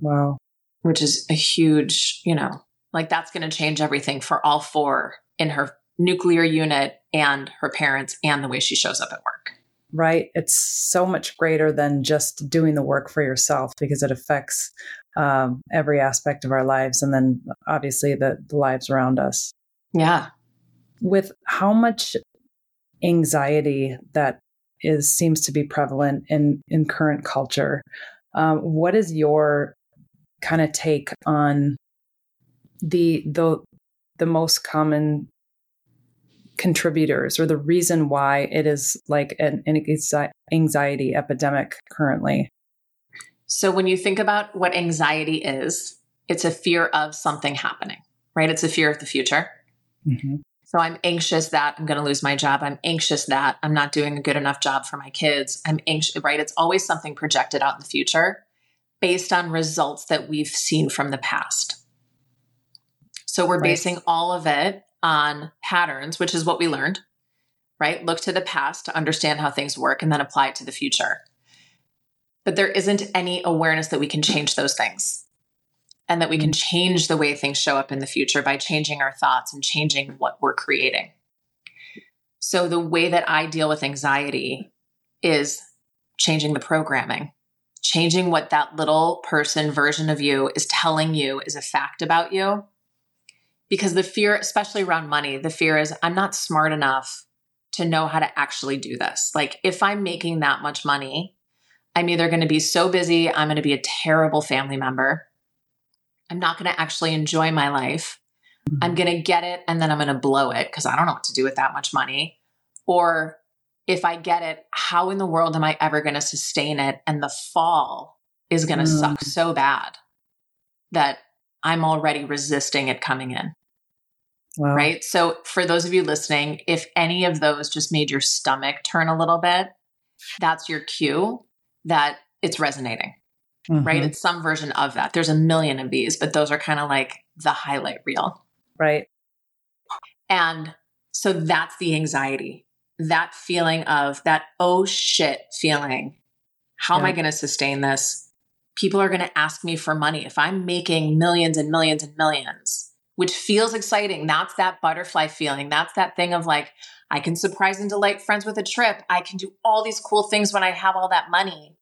Wow. Which is a huge, you know, like that's going to change everything for all four in her nuclear unit and her parents and the way she shows up at work. Right. It's so much greater than just doing the work for yourself because it affects um, every aspect of our lives and then obviously the, the lives around us. Yeah. With how much anxiety that is seems to be prevalent in in current culture, um, what is your kind of take on the the the most common contributors or the reason why it is like an, an anxiety epidemic currently? So when you think about what anxiety is, it's a fear of something happening, right? It's a fear of the future. Mm-hmm. So I'm anxious that I'm going to lose my job. I'm anxious that I'm not doing a good enough job for my kids. I'm anxious, right? It's always something projected out in the future based on results that we've seen from the past. So we're right. basing all of it on patterns, which is what we learned, right? Look to the past to understand how things work and then apply it to the future but there isn't any awareness that we can change those things and that we can mm. change the way things show up in the future by changing our thoughts and changing what we're creating. So, the way that I deal with anxiety is changing the programming, changing what that little person version of you is telling you is a fact about you. Because the fear, especially around money, the fear is I'm not smart enough to know how to actually do this. Like, if I'm making that much money, I'm either going to be so busy, I'm going to be a terrible family member. I'm not going to actually enjoy my life. Mm-hmm. I'm going to get it and then I'm going to blow it because I don't know what to do with that much money. Or if I get it, how in the world am I ever going to sustain it? And the fall is going to mm. suck so bad that I'm already resisting it coming in. Wow. Right. So, for those of you listening, if any of those just made your stomach turn a little bit, that's your cue that it's resonating. Mm-hmm. Right. It's some version of that. There's a million of these, but those are kind of like the highlight reel. Right. And so that's the anxiety that feeling of that, oh shit feeling. How yeah. am I going to sustain this? People are going to ask me for money. If I'm making millions and millions and millions, which feels exciting, that's that butterfly feeling. That's that thing of like, I can surprise and delight friends with a trip. I can do all these cool things when I have all that money,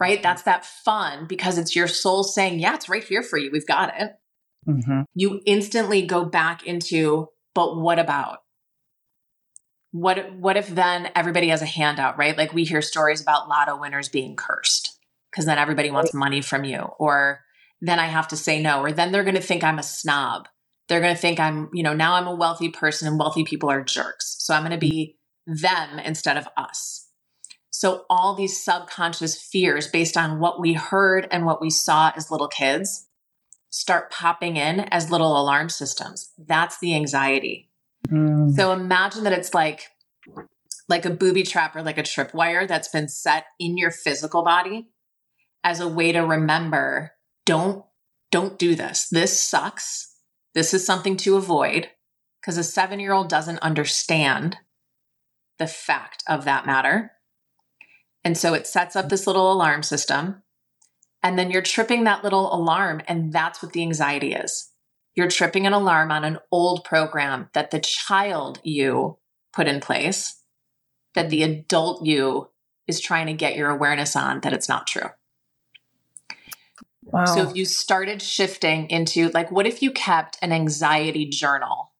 right? Mm-hmm. That's that fun because it's your soul saying, yeah, it's right here for you. We've got it. Mm-hmm. You instantly go back into, but what about? what what if then everybody has a handout, right? Like we hear stories about lotto winners being cursed because then everybody wants money from you or then I have to say no or then they're going to think I'm a snob. They're going to think I'm, you know, now I'm a wealthy person and wealthy people are jerks. So I'm going to be them instead of us. So all these subconscious fears based on what we heard and what we saw as little kids start popping in as little alarm systems. That's the anxiety. Mm. So imagine that it's like like a booby trap or like a tripwire that's been set in your physical body as a way to remember don't don't do this. This sucks. This is something to avoid because a 7-year-old doesn't understand the fact of that matter. And so it sets up this little alarm system and then you're tripping that little alarm and that's what the anxiety is. You're tripping an alarm on an old program that the child you put in place, that the adult you is trying to get your awareness on that it's not true. Wow. So if you started shifting into like, what if you kept an anxiety journal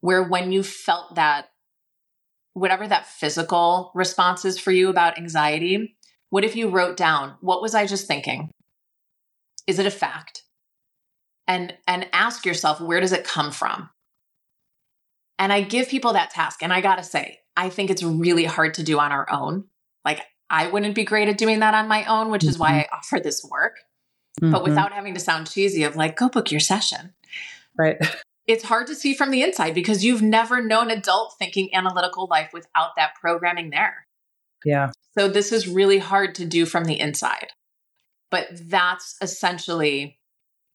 where when you felt that, whatever that physical response is for you about anxiety, what if you wrote down, what was I just thinking? Is it a fact? and and ask yourself where does it come from and i give people that task and i got to say i think it's really hard to do on our own like i wouldn't be great at doing that on my own which mm-hmm. is why mm-hmm. i offer this work mm-hmm. but without having to sound cheesy of like go book your session. Right. It's hard to see from the inside because you've never known adult thinking analytical life without that programming there. Yeah. So this is really hard to do from the inside. But that's essentially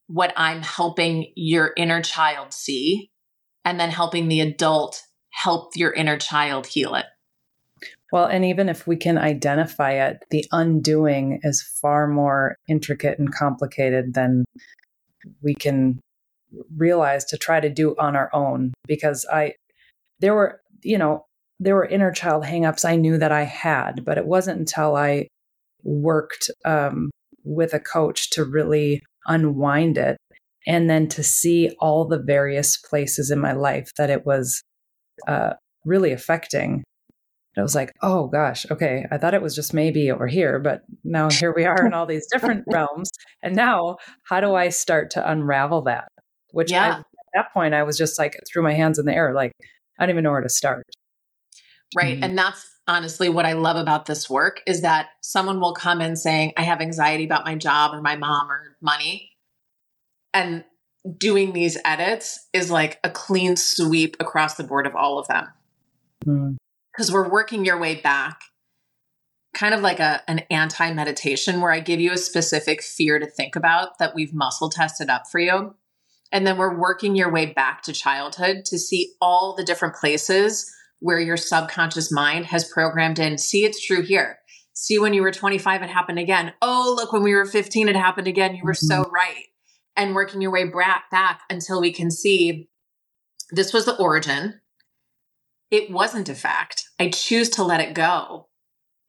what I'm helping your inner child see, and then helping the adult help your inner child heal it. Well, and even if we can identify it, the undoing is far more intricate and complicated than we can realize to try to do on our own. Because I, there were, you know, there were inner child hangups I knew that I had, but it wasn't until I worked um, with a coach to really unwind it and then to see all the various places in my life that it was uh, really affecting it was like oh gosh okay i thought it was just maybe over here but now here we are in all these different realms and now how do i start to unravel that which yeah. I, at that point i was just like threw my hands in the air like i don't even know where to start right mm-hmm. and that's honestly what I love about this work is that someone will come in saying, I have anxiety about my job or my mom or money. And doing these edits is like a clean sweep across the board of all of them. Because we're working your way back, kind of like a, an anti meditation where I give you a specific fear to think about that we've muscle tested up for you. And then we're working your way back to childhood to see all the different places where your subconscious mind has programmed in see it's true here. See when you were 25 it happened again. Oh look when we were 15 it happened again. You were mm-hmm. so right. And working your way back back until we can see this was the origin it wasn't a fact. I choose to let it go.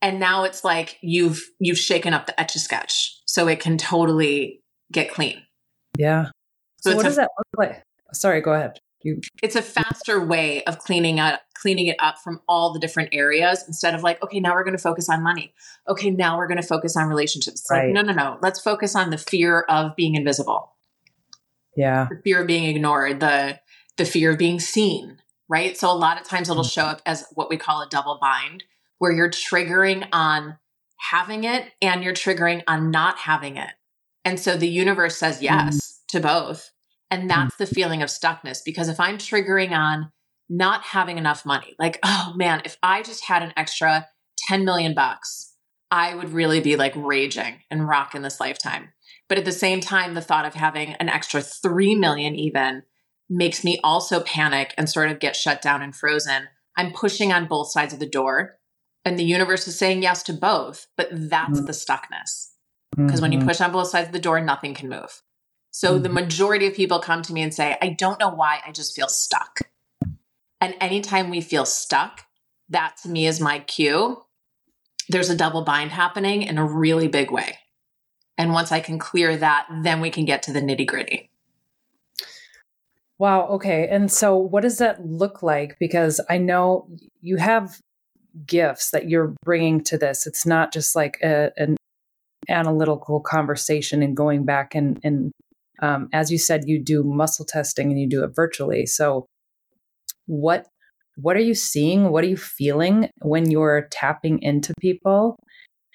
And now it's like you've you've shaken up the etch a sketch so it can totally get clean. Yeah. So, so what does that look like? Sorry go ahead. You it's a faster way of cleaning up cleaning it up from all the different areas instead of like okay now we're going to focus on money. Okay now we're going to focus on relationships. Right. like no no no. Let's focus on the fear of being invisible. Yeah. The fear of being ignored the the fear of being seen right so a lot of times it'll mm. show up as what we call a double bind where you're triggering on having it and you're triggering on not having it. And so the universe says yes mm. to both. And that's mm. the feeling of stuckness because if I'm triggering on not having enough money, like, oh man, if I just had an extra 10 million bucks, I would really be like raging and rocking this lifetime. But at the same time, the thought of having an extra 3 million even makes me also panic and sort of get shut down and frozen. I'm pushing on both sides of the door and the universe is saying yes to both, but that's mm-hmm. the stuckness. Because mm-hmm. when you mm-hmm. push on both sides of the door, nothing can move. So mm-hmm. the majority of people come to me and say, I don't know why, I just feel stuck. And anytime we feel stuck, that to me is my cue. There's a double bind happening in a really big way. And once I can clear that, then we can get to the nitty gritty. Wow. Okay. And so, what does that look like? Because I know you have gifts that you're bringing to this. It's not just like a, an analytical conversation and going back and, and um, as you said, you do muscle testing and you do it virtually. So, what what are you seeing? What are you feeling when you're tapping into people?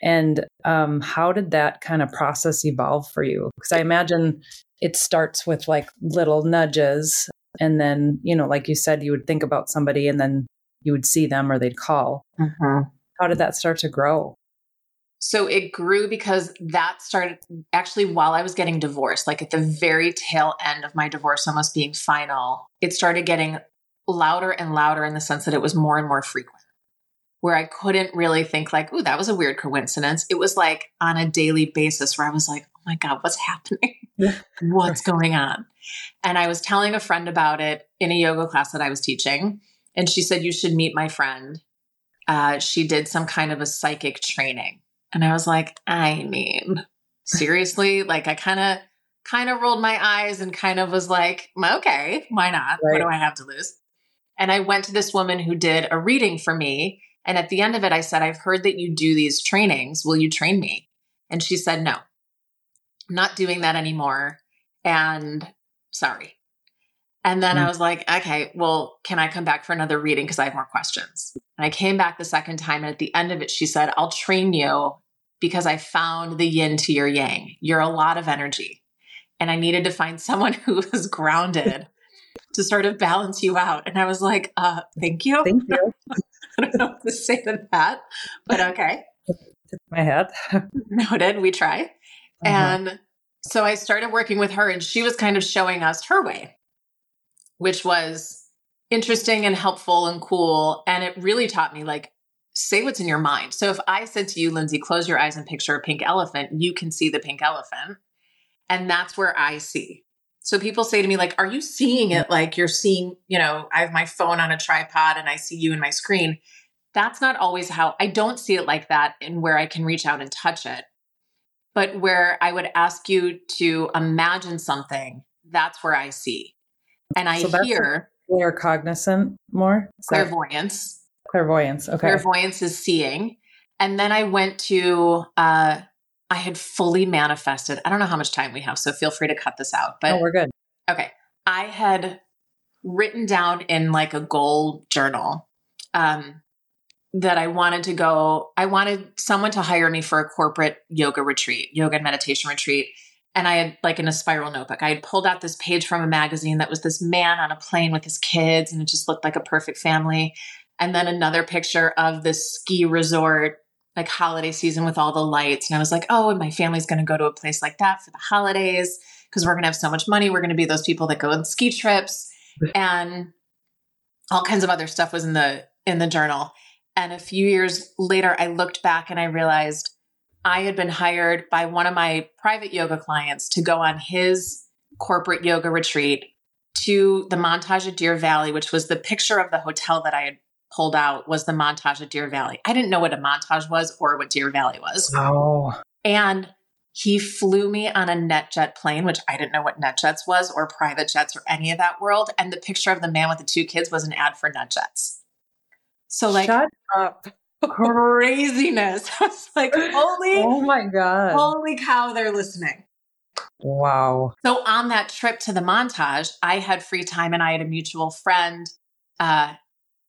And um, how did that kind of process evolve for you? Because I imagine it starts with like little nudges. And then, you know, like you said, you would think about somebody and then you would see them or they'd call. Mm-hmm. How did that start to grow? So it grew because that started actually while I was getting divorced, like at the very tail end of my divorce, almost being final, it started getting louder and louder in the sense that it was more and more frequent where I couldn't really think like, "Ooh, that was a weird coincidence." It was like on a daily basis where I was like, "Oh my god, what's happening? what's going on?" And I was telling a friend about it in a yoga class that I was teaching, and she said, "You should meet my friend." Uh, she did some kind of a psychic training, and I was like, "I mean, seriously?" like I kind of kind of rolled my eyes and kind of was like, "Okay, why not? Right. What do I have to lose?" And I went to this woman who did a reading for me and at the end of it, I said, I've heard that you do these trainings. Will you train me? And she said, No, not doing that anymore. And sorry. And then mm-hmm. I mm. was like, okay, well, can I come back for another reading? Because I have more questions. And I came back the second time. And at the end of it, she said, I'll train you because I found the yin to your yang. You're a lot of energy. And I needed to find someone who was grounded to sort of balance you out. And I was like, uh, thank you. Thank you. I don't know what to say to that, but okay. my head. Noted. We try. Uh-huh. And so I started working with her, and she was kind of showing us her way, which was interesting and helpful and cool. And it really taught me like, say what's in your mind. So if I said to you, Lindsay, close your eyes and picture a pink elephant, you can see the pink elephant. And that's where I see. So people say to me, like, are you seeing it like you're seeing, you know, I have my phone on a tripod and I see you in my screen. That's not always how I don't see it like that and where I can reach out and touch it. But where I would ask you to imagine something, that's where I see. And I so hear claircognizant more? Is clairvoyance. That, clairvoyance. Okay. Clairvoyance is seeing. And then I went to uh, I had fully manifested. I don't know how much time we have, so feel free to cut this out. But we're good. Okay. I had written down in like a goal journal um, that I wanted to go, I wanted someone to hire me for a corporate yoga retreat, yoga and meditation retreat. And I had like in a spiral notebook, I had pulled out this page from a magazine that was this man on a plane with his kids, and it just looked like a perfect family. And then another picture of this ski resort like holiday season with all the lights. And I was like, oh, and my family's going to go to a place like that for the holidays because we're going to have so much money. We're going to be those people that go on ski trips and all kinds of other stuff was in the in the journal. And a few years later, I looked back and I realized I had been hired by one of my private yoga clients to go on his corporate yoga retreat to the montage at Deer Valley, which was the picture of the hotel that I had pulled out was the montage at Deer Valley. I didn't know what a montage was or what Deer Valley was. Oh. And he flew me on a NetJet plane, which I didn't know what NetJets was or private jets or any of that world. And the picture of the man with the two kids was an ad for NetJets. So like Shut up. craziness. I was like, holy Oh my God. Holy cow, they're listening. Wow. So on that trip to the montage, I had free time and I had a mutual friend uh,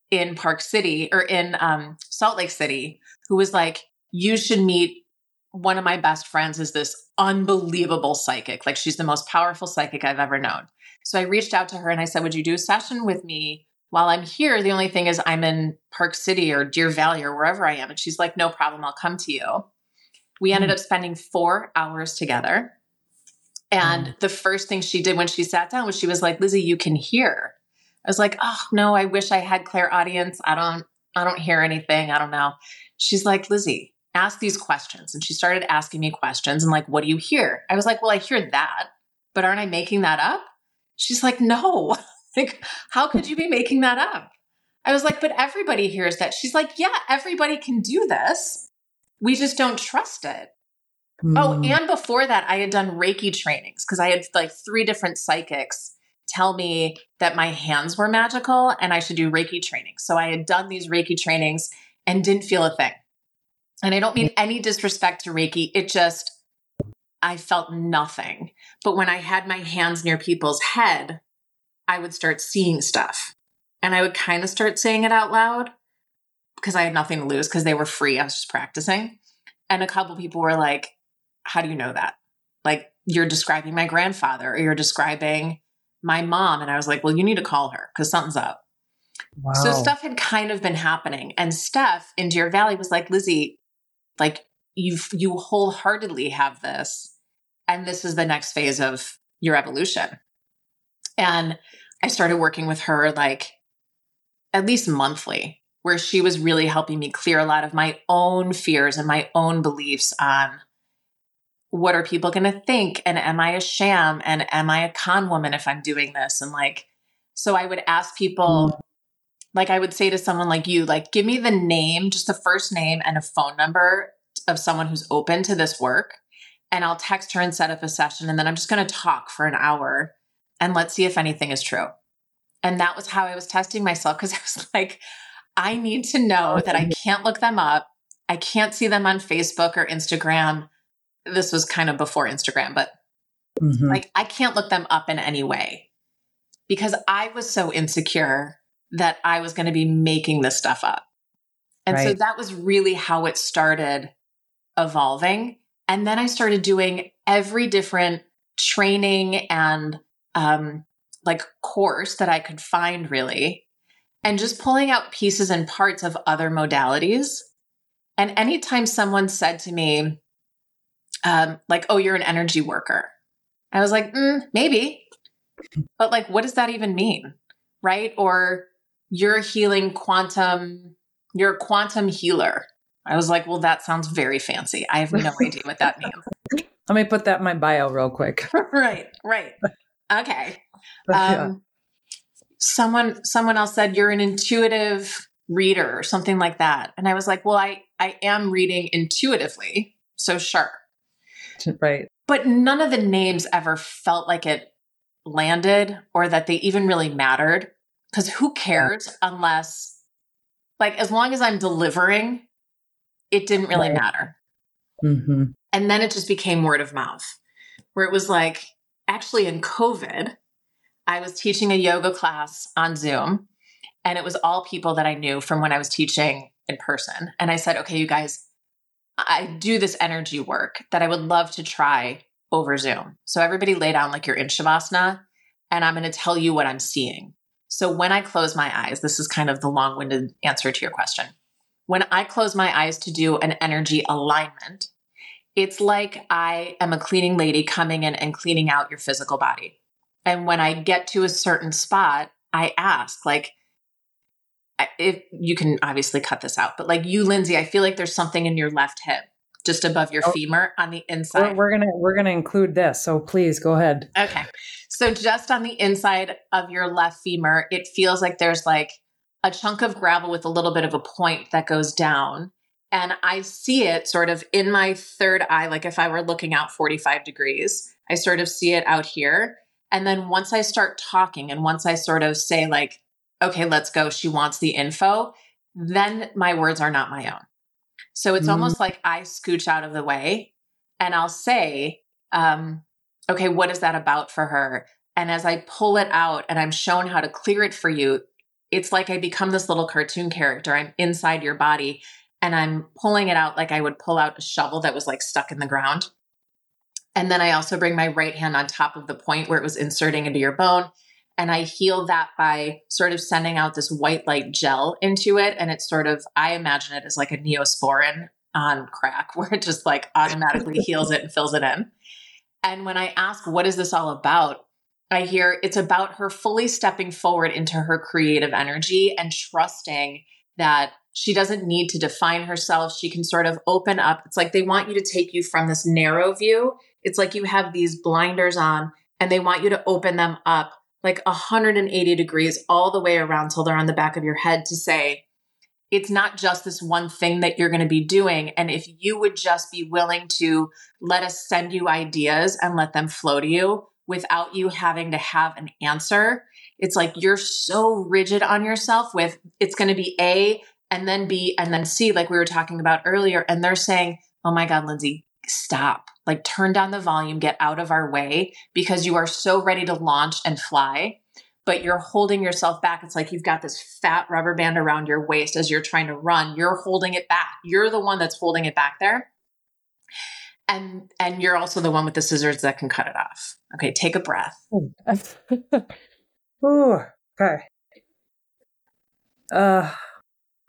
in Park City or in um Salt Lake City who was like, you should meet one of my best friends is this unbelievable psychic. Like she's the most powerful psychic I've ever known. So I reached out to her and I said, Would you do a session with me while I'm here? The only thing is I'm in Park City or Deer Valley or wherever I am. And she's like, No problem. I'll come to you. We ended hmm. up spending four hours together. And mm. the first thing she did when she sat down was she was like, Lizzi, you can hear. I was like, oh no, I wish I had clairaudience. I don't, I don't hear anything. I don't know. She's like, Lizzi, ask these questions. And she started asking me questions and like, what do you hear? I was like, well, I hear that, but aren't I making that up? She's like, no. like, how could you be making that up? I was like, but everybody hears that. She's like, yeah, everybody can do this. We just don't trust it. Mm. Oh, hmm. and before that, I had done Reiki trainings because I had like three different psychics tell me that my hands were magical and I should do Reiki training. So I had done these Reiki trainings and didn't feel a thing. And I don't mean any disrespect to Reiki. It just, I felt nothing. But when I had my hands near people's head, I would start seeing stuff. And I would kind of start saying it out loud because I had nothing to lose because they were free. I was just practicing. And a couple people were like, How do you know that? Like, you're describing my grandfather or you're describing my mom. And I was like, well, you need to call her because something's up. Wow. So stuff had kind of been happening. And Steph in Deer Valley was like, Lizzi, like you you wholeheartedly have this. And this is the next phase of your evolution. And I started working with her like at least monthly, where she was really helping me clear a lot of my own fears and my own beliefs on what are people going to think? And am I a sham? And am I a con woman if I'm doing this? And like, so I would ask people, mm. like, I would say to someone like you, like, give me the name, just the first name and a phone number of someone who's open to this work. And I'll text her and set up a session. And then I'm just going to talk for an hour and let's see if anything is true. And that was how I was testing myself because I was like, I need to know that I can't look them up. I can't see them on Facebook or Instagram this was kind of before Instagram, but mm-hmm. like I can't look them up in any way because I was so insecure that I was going to be making this stuff up. And right. so that was really how it started evolving. And then I started doing every different training and um, like course that I could find really, and just pulling out pieces and parts of other modalities. And anytime someone said to me, um, like, oh, you're an energy worker. I was like, mm, maybe. But like, what does that even mean? Right? Or you're healing quantum, you're a quantum healer. I was like, well, that sounds very fancy. I have no idea what that means. Let me put that in my bio real quick. right, right. Okay. Um, someone someone else said you're an intuitive reader or something like that. And I was like, well, I I am reading intuitively. So sure. Right. But none of the names ever felt like it landed or that they even really mattered. Because who cares unless, like, as long as I'm delivering, it didn't really right. matter. Mm-hmm. And then it just became word of mouth, where it was like, actually, in COVID, I was teaching a yoga class on Zoom, and it was all people that I knew from when I was teaching in person. And I said, okay, you guys, I do this energy work that I would love to try over Zoom. So everybody lay down like you're in Shavasana, and I'm going to tell you what I'm seeing. So when I close my eyes, this is kind of the long winded answer to your question. When I close my eyes to do an energy alignment, it's like I am a cleaning lady coming in and cleaning out your physical body. And when I get to a certain spot, I ask, like, if you can obviously cut this out, but like you, Lindsay, I feel like there's something in your left hip, just above your oh, femur on the inside. We're, we're gonna we're gonna include this, so please go ahead. Okay, so just on the inside of your left femur, it feels like there's like a chunk of gravel with a little bit of a point that goes down, and I see it sort of in my third eye, like if I were looking out 45 degrees, I sort of see it out here. And then once I start talking, and once I sort of say like okay, let's go. She wants the info. Then my words are not my own. So it's mm almost like I scooch out of the way and I'll say, um, okay, what is that about for her? And as I pull it out and I'm shown how to clear it for you, it's like I become this little cartoon character. I'm inside your body and I'm pulling it out like I would pull out a shovel that was like stuck in the ground. And then I also bring my right hand on top of the point where it was inserting into your bone. And I heal that by sort of sending out this white light gel into it. And it's sort of, I imagine it as like a neosporin on crack, where it just like automatically heals it and fills it in. And when I ask, what is this all about? I hear it's about her fully stepping forward into her creative energy and trusting that she doesn't need to define herself. She can sort of open up. It's like they want you to take you from this narrow view. It's like you have these blinders on and they want you to open them up like 180 degrees all the way around till they're on the back of your head to say, it's not just this one thing that you're going to be doing. And if you would just be willing to let us send you ideas and let them flow to you without you having to have an answer, it's like you're so rigid on yourself with it's going to be A and then B and then C, like we were talking about earlier. And they're saying, oh my God, Lindsay, stop. Like turn down the volume, get out of our way because you are so ready to launch and fly but you're holding yourself back. It's like you've got this fat rubber band around your waist as you're trying to run. You're holding it back. You're the one that's holding it back there. And and you're also the one with the scissors that can cut it off. Okay, take a breath. Ooh, okay. Uh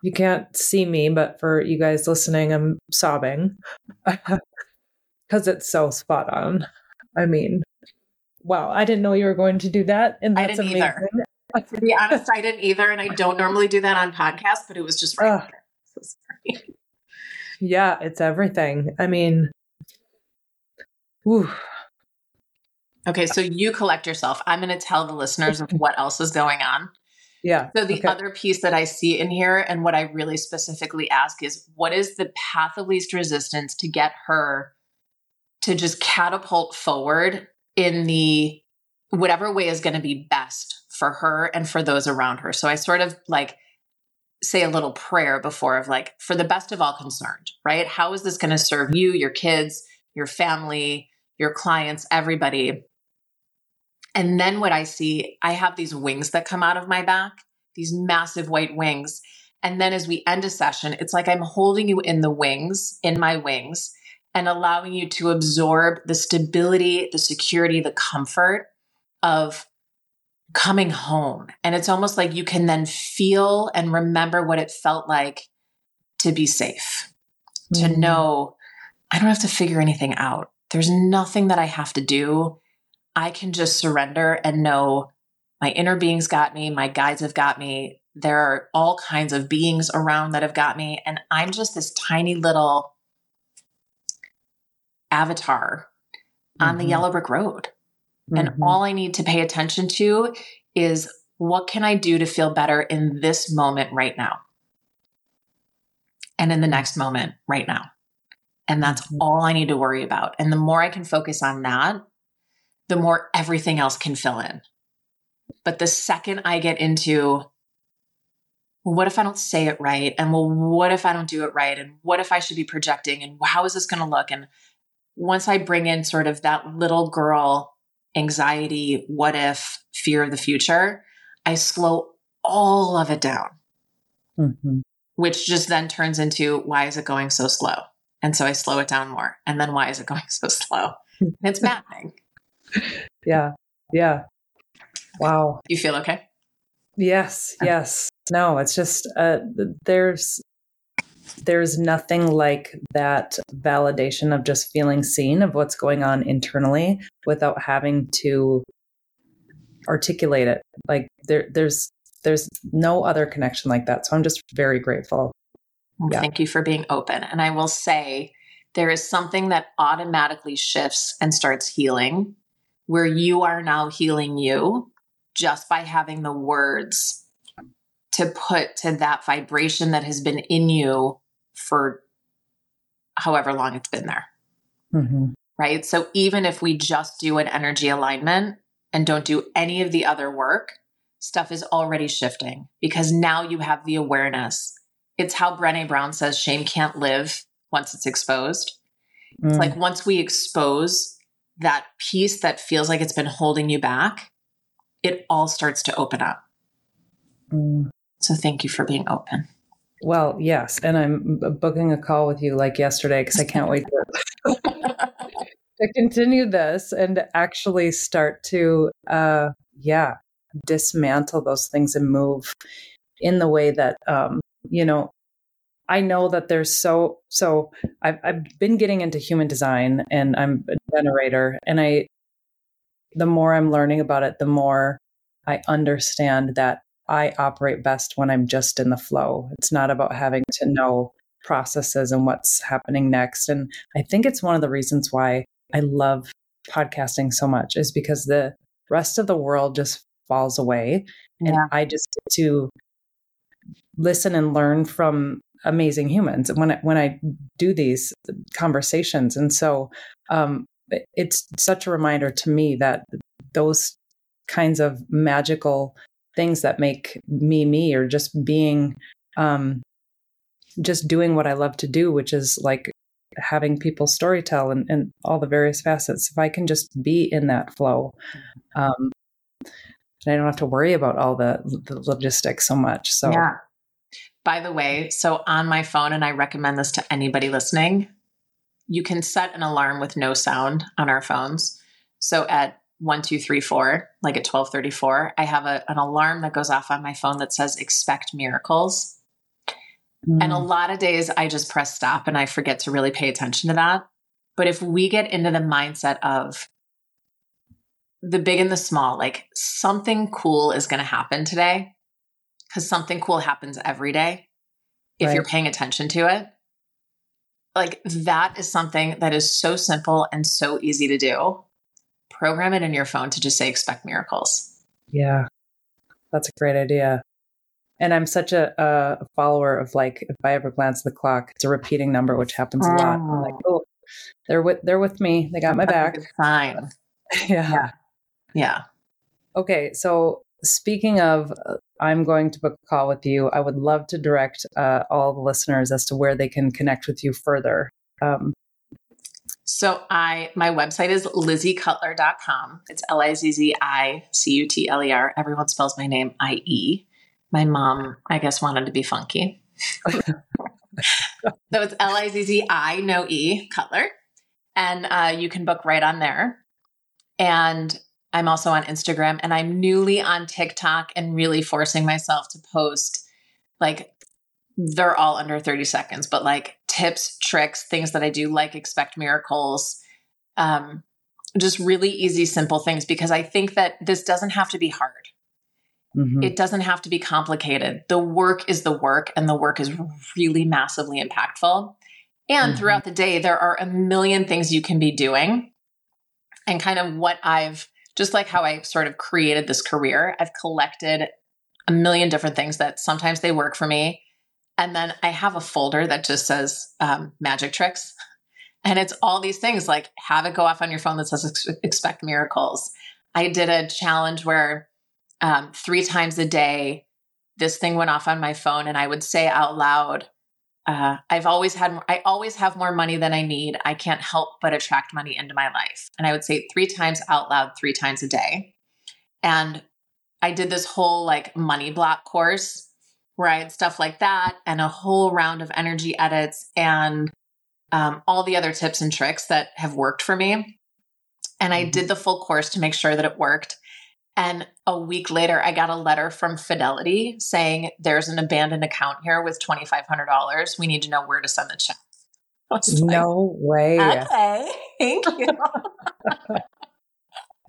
you can't see me, but for you guys listening, I'm sobbing. Cuz it's so spot on. I mean, wow, I didn't know you were going to do that. And that's I didn't amazing. either. to be honest, I didn't either. And I don't normally do that on podcasts, but it was just right uh, so yeah, it's everything. I mean, whew. Okay, so you collect yourself. I'm going to tell the listeners of what else is going on. Yeah. So the okay. other piece that I see in here and what I really specifically ask is what is the path of least resistance to get her to just catapult forward in the whatever way is going to be best for her and for those around her. So I sort of like say a little prayer before of like for the best of all concerned, right? How is this going to serve you, your kids, your family, your clients, everybody? And then what I see, I have these wings that come out of my back, these massive white wings. And then as we end a session, it's like I'm holding you in the wings, in my wings, and allowing you to absorb the stability, the security, the comfort of coming home. And it's almost like you can then feel and remember what it felt like to be safe, mm-hmm. to know I don't have to figure anything out. There's nothing that I have to do. I can just surrender and know my inner beings got me, my guides have got me. There are all kinds of beings around that have got me. And I'm just this tiny little avatar on mm-hmm. the yellow brick road. Mm-hmm. And all I need to pay attention to is what can I do to feel better in this moment right now? And in the next moment right now. And that's mm-hmm. all I need to worry about. And the more I can focus on that, the more everything else can fill in. But the second I get into, well, what if I don't say it right? And well, what if I don't do it right? And what if I should be projecting? And how is this going to look? And once I bring in sort of that little girl anxiety, what if, fear of the future, I slow all of it down, mm-hmm. which just then turns into why is it going so slow? And so I slow it down more. And then why is it going so slow? And it's maddening. Yeah. Yeah. Wow. You feel okay? Yes. Yes. No, it's just, uh, there's, there's nothing like that validation of just feeling seen of what's going on internally without having to articulate it. Like there, there's there's no other connection like that. So I'm just very grateful. Well, yeah. Thank you for being open. And I will say there is something that automatically shifts and starts healing where you are now healing you just by having the words to put to that vibration that has been in you for however long it's been there. Mm-hmm. Right. So even if we just do an energy alignment and don't do any of the other work, stuff is already shifting because now you have the awareness. It's how Brene Brown says shame can't live once it's exposed. Mm. It's like once we expose that piece that feels like it's been holding you back, it all starts to open up. Mm. So thank you for being open. Well, yes. And I'm booking a call with you like yesterday because I can't wait to, to continue this and actually start to, uh, yeah, dismantle those things and move in the way that, um, you know, I know that there's so, so I've, I've been getting into human design and I'm a generator and I, the more I'm learning about it, the more I understand that I operate best when I'm just in the flow. It's not about having to know processes and what's happening next. And I think it's one of the reasons why I love podcasting so much is because the rest of the world just falls away. Yeah. And I just get to listen and learn from amazing humans when I, when I do these conversations. And so um, it's such a reminder to me that those kinds of magical things that make me me or just being um just doing what I love to do, which is like having people storytell and, and all the various facets. If I can just be in that flow, um, I don't have to worry about all the, the logistics so much. So, yeah. By the way, so on my phone, and I recommend this to anybody listening, you can set an alarm with no sound on our phones. So at one, two, three, four, like at 1234, I have a, an alarm that goes off on my phone that says expect miracles. Mm. And a mm. lot of days I just press stop and I forget to really pay attention to that. But if we get into the mindset of the big and the small, like something cool is going to happen today, because something cool happens every day if right. you're paying attention to it. Like that is something that is so simple and so easy to do program it in your phone to just say expect miracles. Yeah, that's a great idea. And I'm such a, a follower of like, if I ever glance at the clock, it's a repeating number, which happens a lot. I'm like, oh, they're with they're with me. They got my back. Fine. yeah. yeah. Yeah. Okay, so speaking of, uh, I'm going to book a call with you. I would love to direct uh, all the listeners as to where they can connect with you further. Um, so I my website is lizzicutler.com. It's L-I-Z-Z-I-C-U-T-L-E-R. Everyone spells my name I-E. My mom, I guess, wanted to be funky. so it's L-I-Z-Z-I, no E, Cutler. And uh, you can book right on there. And I'm also on Instagram and I'm newly on TikTok and really forcing myself to post like they're all under 30 seconds, but like tips, tricks, things that I do, like expect miracles, um, just really easy, simple things, because I think that this doesn't have to be hard. Mm-hmm. It doesn't have to be complicated. The work is the work, and the work is really massively impactful. And mm-hmm. throughout the day, there are a million things you can be doing. And kind of what I've, just like how I sort of created this career, I've collected a million different things that sometimes they work for me and then I have a folder that just says um, magic tricks. And it's all these things like have it go off on your phone that says expect miracles. I did a challenge where um, three times a day, this thing went off on my phone and I would say out loud, uh, I've always had, I always have more money than I need. I can't help but attract money into my life. And I would say three times out loud, three times a day. And I did this whole like money block course where I had Stuff like that, and a whole round of energy edits and um, all the other tips and tricks that have worked for me. And I mm-hmm. did the full course to make sure that it worked. And a week later, I got a letter from Fidelity saying there's an abandoned account here with $2,500. We need to know where to send the check. No way. Okay, thank you.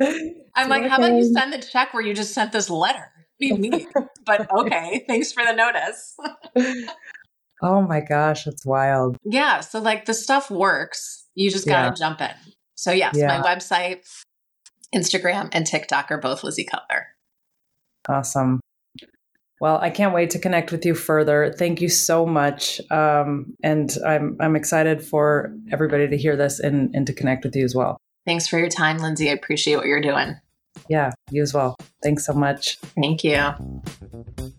I'm like, how about you send the check where you just sent this letter? but okay, thanks for the notice. oh my gosh, it's wild. Yeah. So, like, the stuff works. You just got to yeah. jump in. So, yes, yeah. my website, Instagram, and TikTok are both Lizzi Cutler. Awesome. Well, I can't wait to connect with you further. Thank you so much, um, and I'm I'm excited for everybody to hear this and and to connect with you as well. Thanks for your time, Lindsay. I appreciate what you're doing. Yeah, you as well. Thanks so much. Thank you.